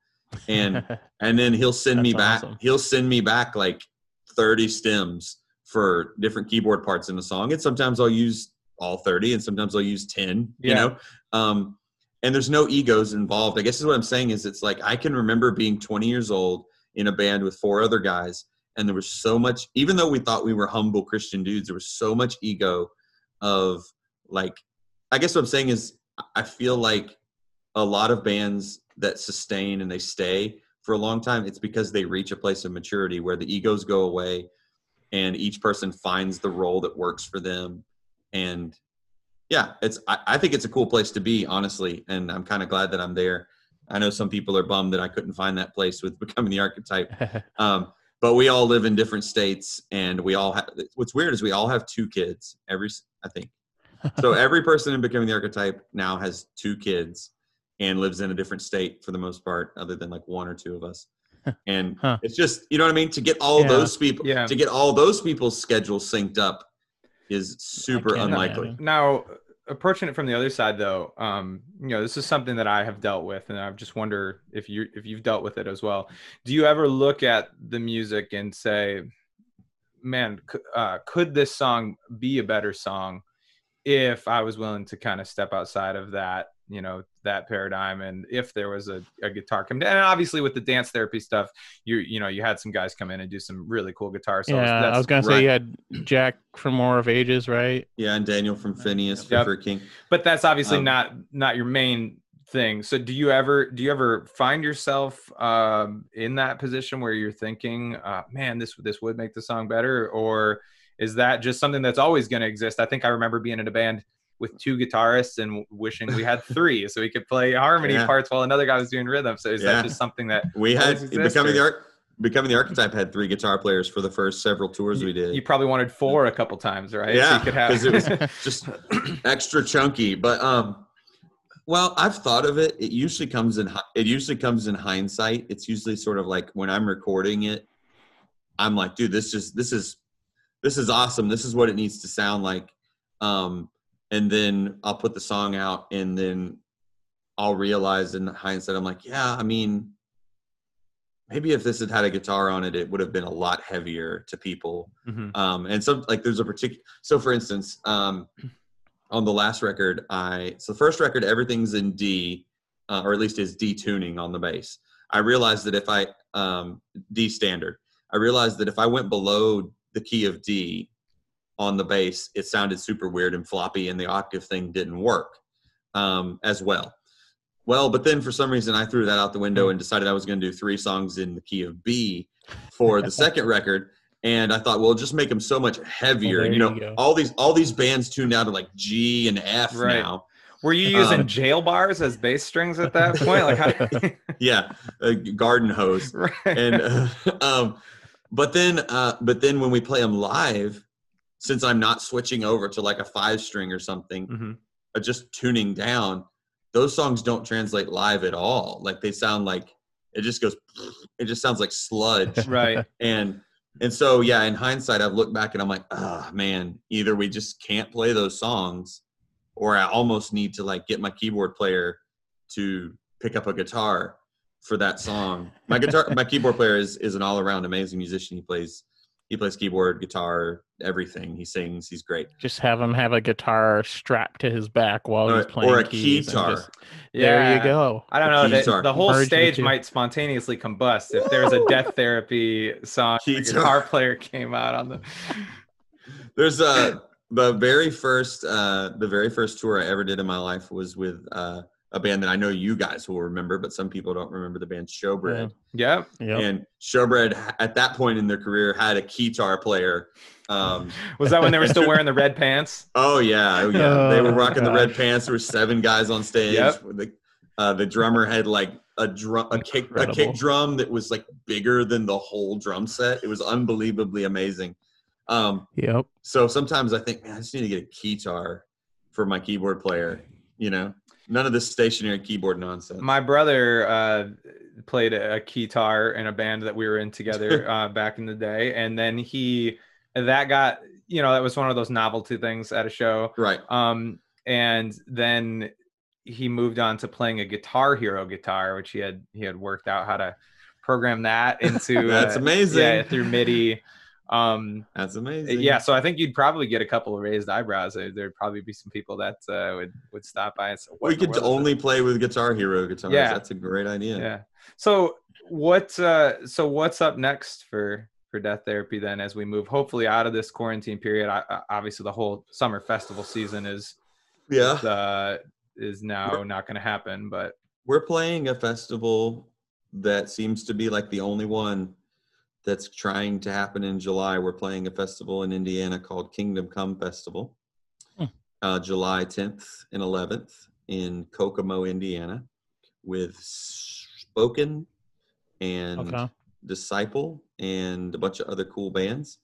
And and then he'll send me back awesome. he'll send me back like 30 stems for different keyboard parts in the song. And sometimes I'll use all 30 and sometimes I'll use 10, yeah. you know. Um and there's no egos involved. I guess is what I'm saying is it's like I can remember being 20 years old in a band with four other guys and there was so much even though we thought we were humble christian dudes there was so much ego of like i guess what i'm saying is i feel like a lot of bands that sustain and they stay for a long time it's because they reach a place of maturity where the egos go away and each person finds the role that works for them and yeah it's i, I think it's a cool place to be honestly and i'm kind of glad that i'm there I know some people are bummed that I couldn't find that place with becoming the archetype. Um, but we all live in different states, and we all have. What's weird is we all have two kids. Every I think so. Every person in becoming the archetype now has two kids and lives in a different state for the most part, other than like one or two of us. And huh. it's just you know what I mean. To get all yeah. those people, yeah. to get all those people's schedules synced up is super unlikely. Now, approaching it from the other side though um you know this is something that i have dealt with and i just wonder if you if you've dealt with it as well do you ever look at the music and say man uh, could this song be a better song if I was willing to kind of step outside of that, you know, that paradigm, and if there was a, a guitar come down, and obviously with the dance therapy stuff, you you know, you had some guys come in and do some really cool guitar solos. Yeah, That's- I was gonna right. say you had Jack from War of Ages, right? Yeah, and Daniel from Phinehas, Yep. for King. but that's obviously Um, not not your main thing so do you ever do you ever find yourself um in that position where you're thinking uh man this this would make the song better or is that just something that's always going to exist i think i remember being in a band with two guitarists and wishing we had three so we could play harmony Yeah. parts while another guy was doing rhythm. So is Yeah. that just something that We had becoming the or- Becoming the Archetype had three guitar players for the first several tours we did. you probably wanted four a couple times right? Yeah, you could have 'cause it was- just extra chunky. But um well i've thought of it. It usually comes in it usually comes in hindsight. It's usually sort of like when i'm recording it i'm like dude this just this is this is awesome. This is what it needs to sound like. Um and then i'll put the song out and then i'll realize in hindsight i'm like yeah i mean maybe if this had had a guitar on it it would have been a lot heavier to people. Mhm. um and some like there's a particular so for instance um on the last record i so the first record everything's in d uh, or at least is d tuning on the bass. I realized that if i um d standard. I realized that if i went below the key of d on the bass it sounded super weird and floppy and the octave thing didn't work um as well well but then for some reason i threw that out the window and decided i was going to do three songs in the key of b for the second record and I thought, well, just make them so much heavier. Well, and you you know, go. all these all these bands tuned out to like G and F Right. now. were you using Um, jail bars as bass strings at that point like how Yeah, a garden hose. right And uh, um, but then uh, but then when we play them live, since I'm not switching over to like a five string or something, Mhm. uh, just tuning down, those songs don't translate live at all. Like they sound like it just goes. It just sounds like sludge. right and and so yeah in hindsight i've looked back and i'm like ah man either we just can't play those songs or i almost need to like get my keyboard player to pick up a guitar for that song my guitar my keyboard player is is an all-around amazing musician he plays he plays keyboard guitar everything he sings he's great Just have him have a guitar strapped to his back while or, he's playing or a keys and keytar just- there Yeah. you go. I don't A know. The, the whole Merge stage two. might spontaneously combust if there's a death therapy song. The Guitar. guitar player came out on the. There's a the very first uh the very first tour I ever did in my life was with uh a band that I know you guys will remember, but some people don't remember the band Showbread. Yep. Yep. And Showbread at that point in their career had a guitar player. Um, Was that when they were still wearing the red pants? oh yeah, oh yeah, they were Oh, rocking the red pants. There were seven guys on stage. Yep. The uh, the drummer had like a drum, a kick, a Incredible. kick drum that was like bigger than the whole drum set. It was unbelievably amazing. Um, Yep. so sometimes I think, man, I just need to get a keytar for my keyboard player. You know, none of this stationary keyboard nonsense. My brother uh, played a keytar in a band that we were in together uh, back in the day, and then he that got you know that was one of those novelty things at a show. right. Um, and then he moved on to playing a Guitar Hero guitar, which he had he had worked out how to program that into. That's uh, amazing. Yeah, through MIDI. Um, That's amazing. yeah, so I think you'd probably get a couple of raised eyebrows. There- There'd probably be some people that uh, would would stop by and say, we could only play with Guitar Hero guitars. Yeah. That's a great idea. Yeah. So what? Uh, so what's up next for for Death Therapy then? As we move, hopefully, out of this quarantine period. I, I- obviously, the whole summer festival season is Yeah. uh, is now We're- not going to happen. But We're playing a festival that seems to be like the only one that's trying to happen in July. We're playing a festival in Indiana called Kingdom Come Festival, Hmm. uh, July 10th and 11th in Kokomo, Indiana, with Spoken and Okay. Disciple and a bunch of other cool bands.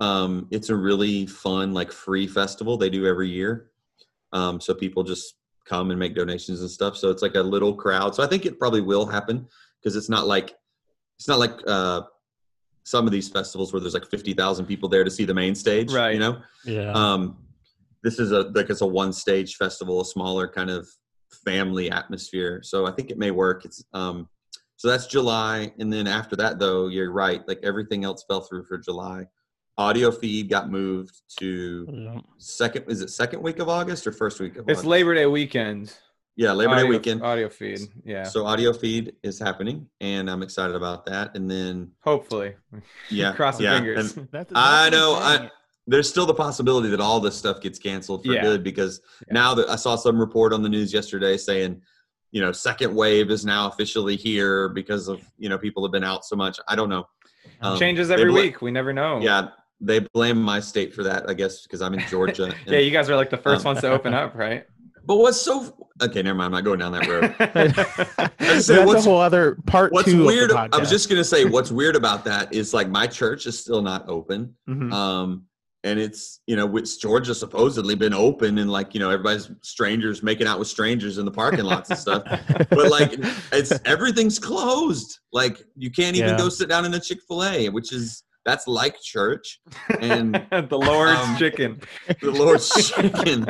Um, it's a really fun, like free festival they do every year. Um, so people just come and make donations and stuff. So it's like a little crowd. So I think it probably will happen because it's not like it's not like uh, some of these festivals where there's like fifty thousand people there to see the main stage. Right. You know. Yeah. Um, this is a like it's a one stage festival, a smaller kind of family atmosphere. So I think it may work. It's um, so that's July, and then after that, though, you're right. Like everything else fell through for July. Audiofeed got moved to second. Is it second week of August or first week of It's August? Labor Day weekend. Yeah, Labor Day weekend. Audiofeed. Yeah. So Audiofeed is happening, and I'm excited about that. And then Hopefully. yeah, Cross your yeah, fingers. and That's, I know. I- there's still the possibility that all this stuff gets canceled for Yeah. good because Yeah. now that I saw some report on the news yesterday saying, you know, second wave is now officially here because of you know people have been out so much. I don't know. Um, Changes every bla- week. We never know. Yeah, they blame my state for that, I guess, because I'm in Georgia. and- yeah, you guys are like the first Um, ones to open up, right? but what's so okay? Never mind. I'm not going down that road. That's say, a what's- whole other part What's two. weird? Of the I was just gonna say what's weird about that is like my church is still not open. Mhm. um and it's you know which georgia supposedly been open and like you know everybody's strangers making out with strangers in the parking lots and stuff but like it's everything's closed like you can't even Yeah. go sit down in a chick-fil-a which is that's like church and the Lord's um, chicken. the lord's chicken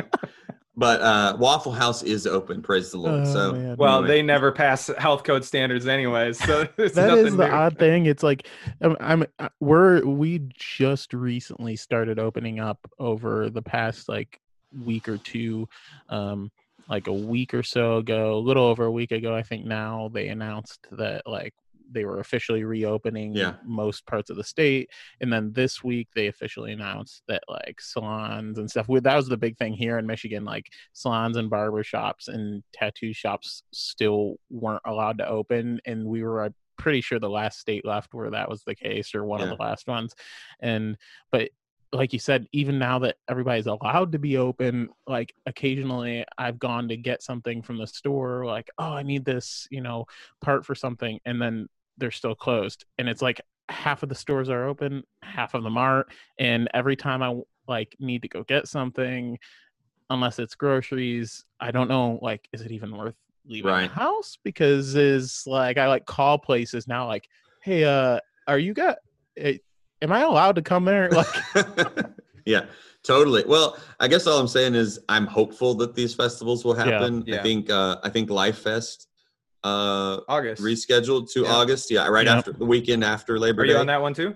but uh waffle house is open praise the lord Oh, so man. Well, anyway. they never pass health code standards anyways, so it's that nothing is the new. odd thing. It's like I'm, I'm uh, we're we just recently started opening up over the past like week or two. Um, like a week or so ago, a little over a week ago, I think now they announced that like they were officially reopening Yeah. most parts of the state, and then this week they officially announced that like salons and stuff. That was the big thing here in Michigan. Like salons and barber shops and tattoo shops still weren't allowed to open, and we were uh, pretty sure the last state left where that was the case, or one Yeah. of the last ones. And but like you said, even now that everybody's allowed to be open, like occasionally I've gone to get something from the store, like, oh, I need this, you know, part for something, and then they're still closed. And it's like half of the stores are open, half of them aren't. And every time I like need to go get something, unless it's groceries, I don't know, like, is it even worth leaving Right. the house? Because is like I like call places now, like, hey, uh, are you got eh, am I allowed to come there? Like yeah, totally. Well, I guess all I'm saying is I'm hopeful that these festivals will happen. Yeah. I think uh, I think Lifest uh, August. rescheduled to Yeah. August. Yeah, right Yeah. after the weekend after Labor Are Day. you on that one too?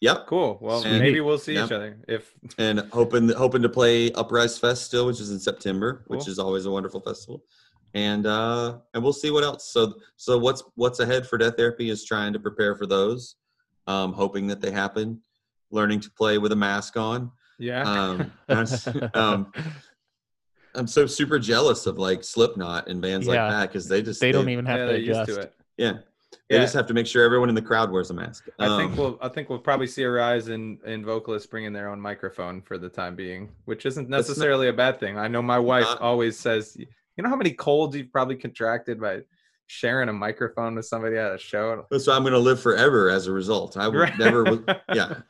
Yep. Cool. Well, Sweet. maybe we'll see Yep. each other if And hoping hoping to play Uprise Fest still, which is in September, which is always a wonderful festival. And uh, and we'll see what else. So so what's what's ahead for Death Therapy is trying to prepare for those, um, hoping that they happen. Learning to play with a mask on. yeah. Um, um, I'm so super jealous of like Slipknot and bands Yeah. like that because they just they don't even have yeah, to they're used adjust. to it. yeah they Yeah. just have to make sure everyone in the crowd wears a mask. I think Um, we'll I think we'll probably see a rise in in vocalists bringing their own microphone for the time being, which isn't That's not- necessarily a bad thing. I know my wife Not- always says, you know how many colds you've probably contracted by sharing a microphone with somebody at a show. that's why I'm going to live forever as a result. I would Right. never. was- Yeah,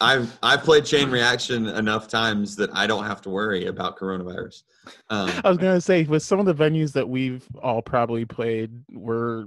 I've I've played Chain Reaction enough times that I don't have to worry about coronavirus. Um, I was gonna say with some of the venues that we've all probably played, we're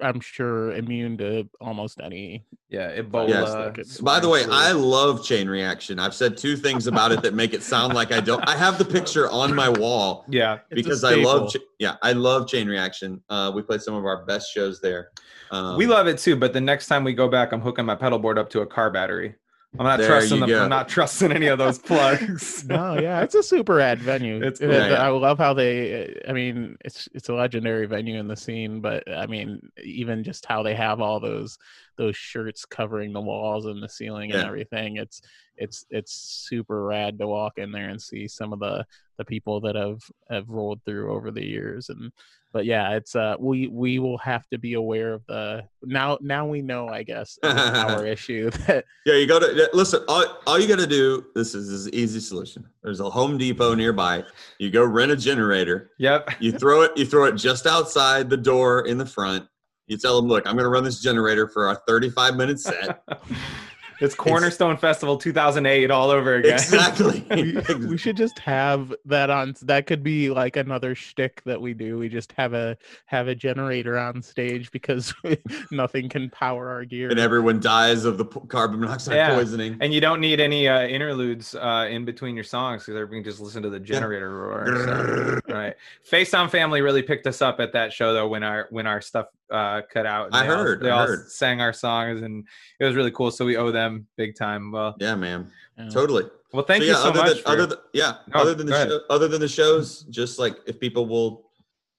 I'm sure immune to almost any. yeah, Ebola. Yes. by the way, I love Chain Reaction. I've said two things about it that make it sound like I don't. I have the picture on my wall yeah. Because I love. Yeah, I love Chain Reaction. Uh, we played some of our best shows there. Um, we love it too, but the next time we go back, I'm hooking my pedal board up to a car battery. I'm not There trusting them. go. I'm not trusting any of those plugs. No, yeah, it's a super rad venue. It's Uh, cool. Yeah, yeah. I love how they. I mean, it's it's a legendary venue in the scene, but I mean, even just how they have all those those shirts covering the walls and the ceiling and everything. It's it's it's super rad to walk in there and see some of the the people that have have rolled through over the years and but yeah it's uh we we will have to be aware of the now now we know i guess of the power issue that Yeah, you gotta yeah, listen. All, all you got to do. This is, this is an easy solution. There's a Home Depot nearby. You go rent a generator. Yep. You throw it. You throw it just outside the door in the front. You tell them, look, I'm going to run this generator for our 35 minute set. it's Cornerstone Festival 2008 all over again. exactly. we, we should just have that on that could be like another shtick that we do we just have a have a generator on stage because nothing can power our gear and everyone dies of the carbon monoxide Yeah. poisoning. And you don't need any uh, interludes uh, in between your songs because everyone can just listen to the generator roar. so- right. right. Face on Family really picked us up at that show though when our when our stuff uh, cut out. I heard. All, they I all heard. sang our songs and it was really cool. So we owe them big time. Well, Yeah, man. Yeah. Totally. well, thank so, you yeah, so other much. Than, for- other than yeah, No, other than the show, other than the shows, just like if people will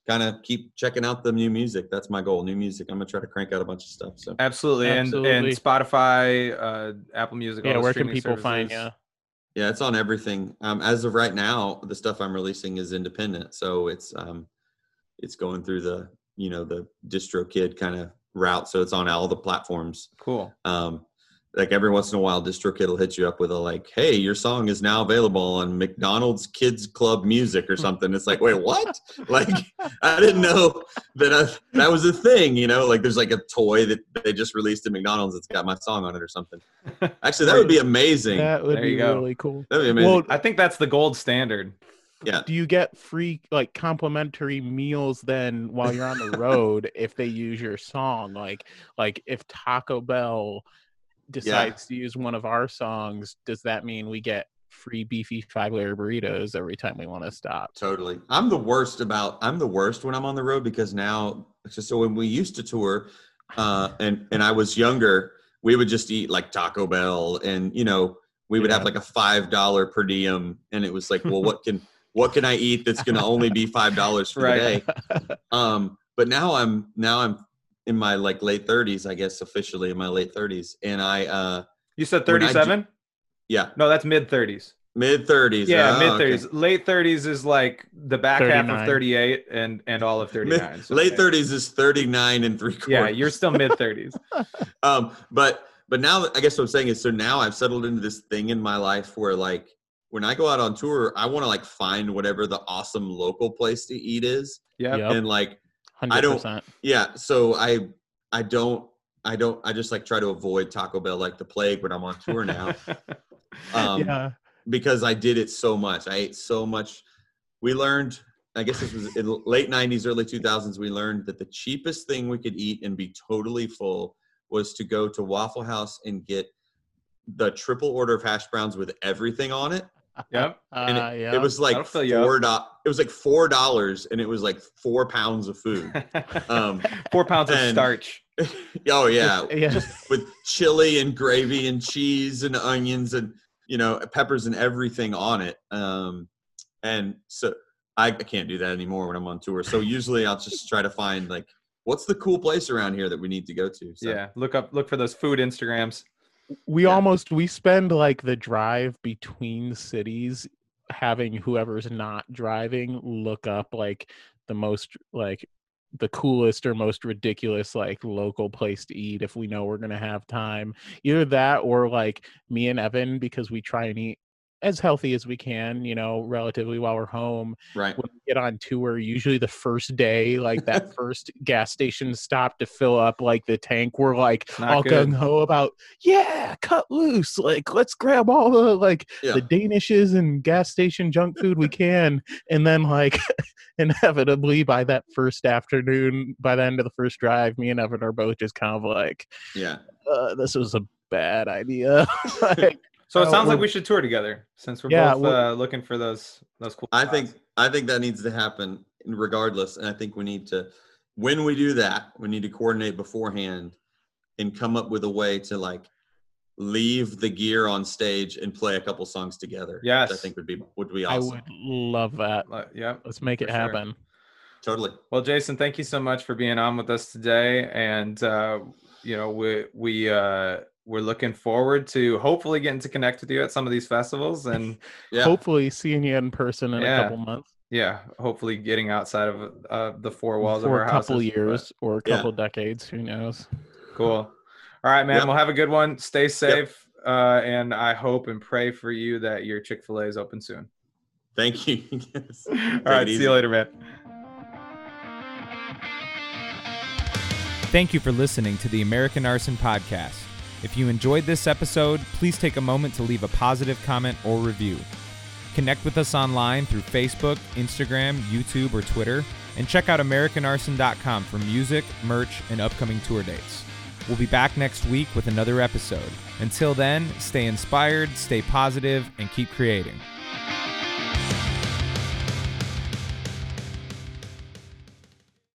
kind of keep checking out the new music, that's my goal. New music. I'm gonna try to crank out a bunch of stuff. So Absolutely. And and Spotify, uh, Apple Music. Yeah, the where can streaming people find services. you? yeah, it's on everything. Um, as of right now, the stuff I'm releasing is independent, so it's um, it's going through the you know the DistroKid kind of route. So it's on all the platforms. Cool. um, like every once in a while distrokid will hit you up with a like hey your song is now available on mcdonald's kids club music or something it's like wait what like i didn't know that I, that was a thing you know like there's like a toy that they just released at mcdonald's that's got my song on it or something actually that would be amazing That would There be really cool. that'd be amazing Well, I think that's the gold standard. Yeah. do you get free like complimentary meals then while you're on the road if they use your song? Like like if taco bell decides to use one of our songs does that mean we get free beefy five layer burritos every time we want to stop? Totally. I'm the worst about I'm the worst when I'm on the road because now so, so when we used to tour uh and and I was younger, we would just eat like Taco Bell and you know, we would have like a five dollar per diem and it was like, well what can what can I eat that's gonna only be five dollars for Right. the day? Um but now I'm now I'm in my like late thirties, I guess officially in my late thirties. And I uh You said When I do- 37? yeah, No, that's mid 30s. mid thirties. Yeah, mid 30s. Late 30s is like the back half of 38 and and all of 39. So, late okay. thirties is thirty nine and three quarters. Yeah, you're still mid 30s. um but but now i guess what i'm saying is so now i've settled into this thing in my life where like when i go out on tour i want to like find whatever the awesome local place to eat is. Yeah. Yep. and like 100% don't- yeah so i i don't i don't i just like try to avoid taco bell like the plague when i'm on tour now. Um yeah. because i did it so much. I ate so much. We learned i guess this was in late 90s early 2000s we learned that the cheapest thing we could eat and be totally full was to go to waffle house and get the triple order of hash browns with everything on it yep. and uh, it, yeah it was like That'll fill you up. four do- it was like four dollars and it was like four pounds of food um Four pounds of starch. oh yeah yeah with chili and gravy and cheese and onions and you know peppers and everything on it um and so I, I can't do that anymore when i'm on tour so usually i'll just try to find like what's the cool place around here that we need to go to so Yeah. Look up look for those food Instagrams. We Yeah. almost we spend like the drive between cities having whoever's not driving look up like the most like the coolest or most ridiculous like local place to eat if we know we're gonna have time either that or like me and evan because we try and eat as healthy as we can you know relatively while we're home right when we get on tour, usually the first day, like that first gas station stop to fill up like the tank, we're like Not all good. gung ho about, yeah, cut loose. Like, let's grab all the like yeah the Danishes and gas station junk food we can. And then, like, inevitably by that first afternoon, by the end of the first drive, me and Evan are both just kind of like, yeah uh, this was a bad idea. like, So it Uh, sounds like we're- should tour together since we're Yeah, both we're- uh, looking for those those cool. i think i think that needs to happen regardless and i think we need to when we do that we need to coordinate beforehand and come up with a way to like leave the gear on stage and play a couple songs together which Yes. i think would be would be awesome. I would love that. Like, Yep. Let's make it For sure. happen. totally Well, Jason, thank you so much for being on with us today, and uh, you know we we uh, we're looking forward to hopefully getting to connect with you at some of these festivals, and yeah Hopefully, seeing you in person in Yeah. a couple months. yeah, hopefully getting outside of uh, the four walls of for our a couple houses. years or a Yeah. couple decades. Who knows? Cool. All right, man. Yep. Well, have a good one. Stay safe, uh, and I hope and pray for you that your Chick Fil A is open soon. thank you Yes. All Take right, see you later, man. Thank you for listening to the American Arson Podcast. If you enjoyed this episode, please take a moment to leave a positive comment or review. Connect with us online through Facebook, Instagram, YouTube, or Twitter, and check out AmericanArson.com for music, merch, and upcoming tour dates. We'll be back next week with another episode. Until then, stay inspired, stay positive, and keep creating.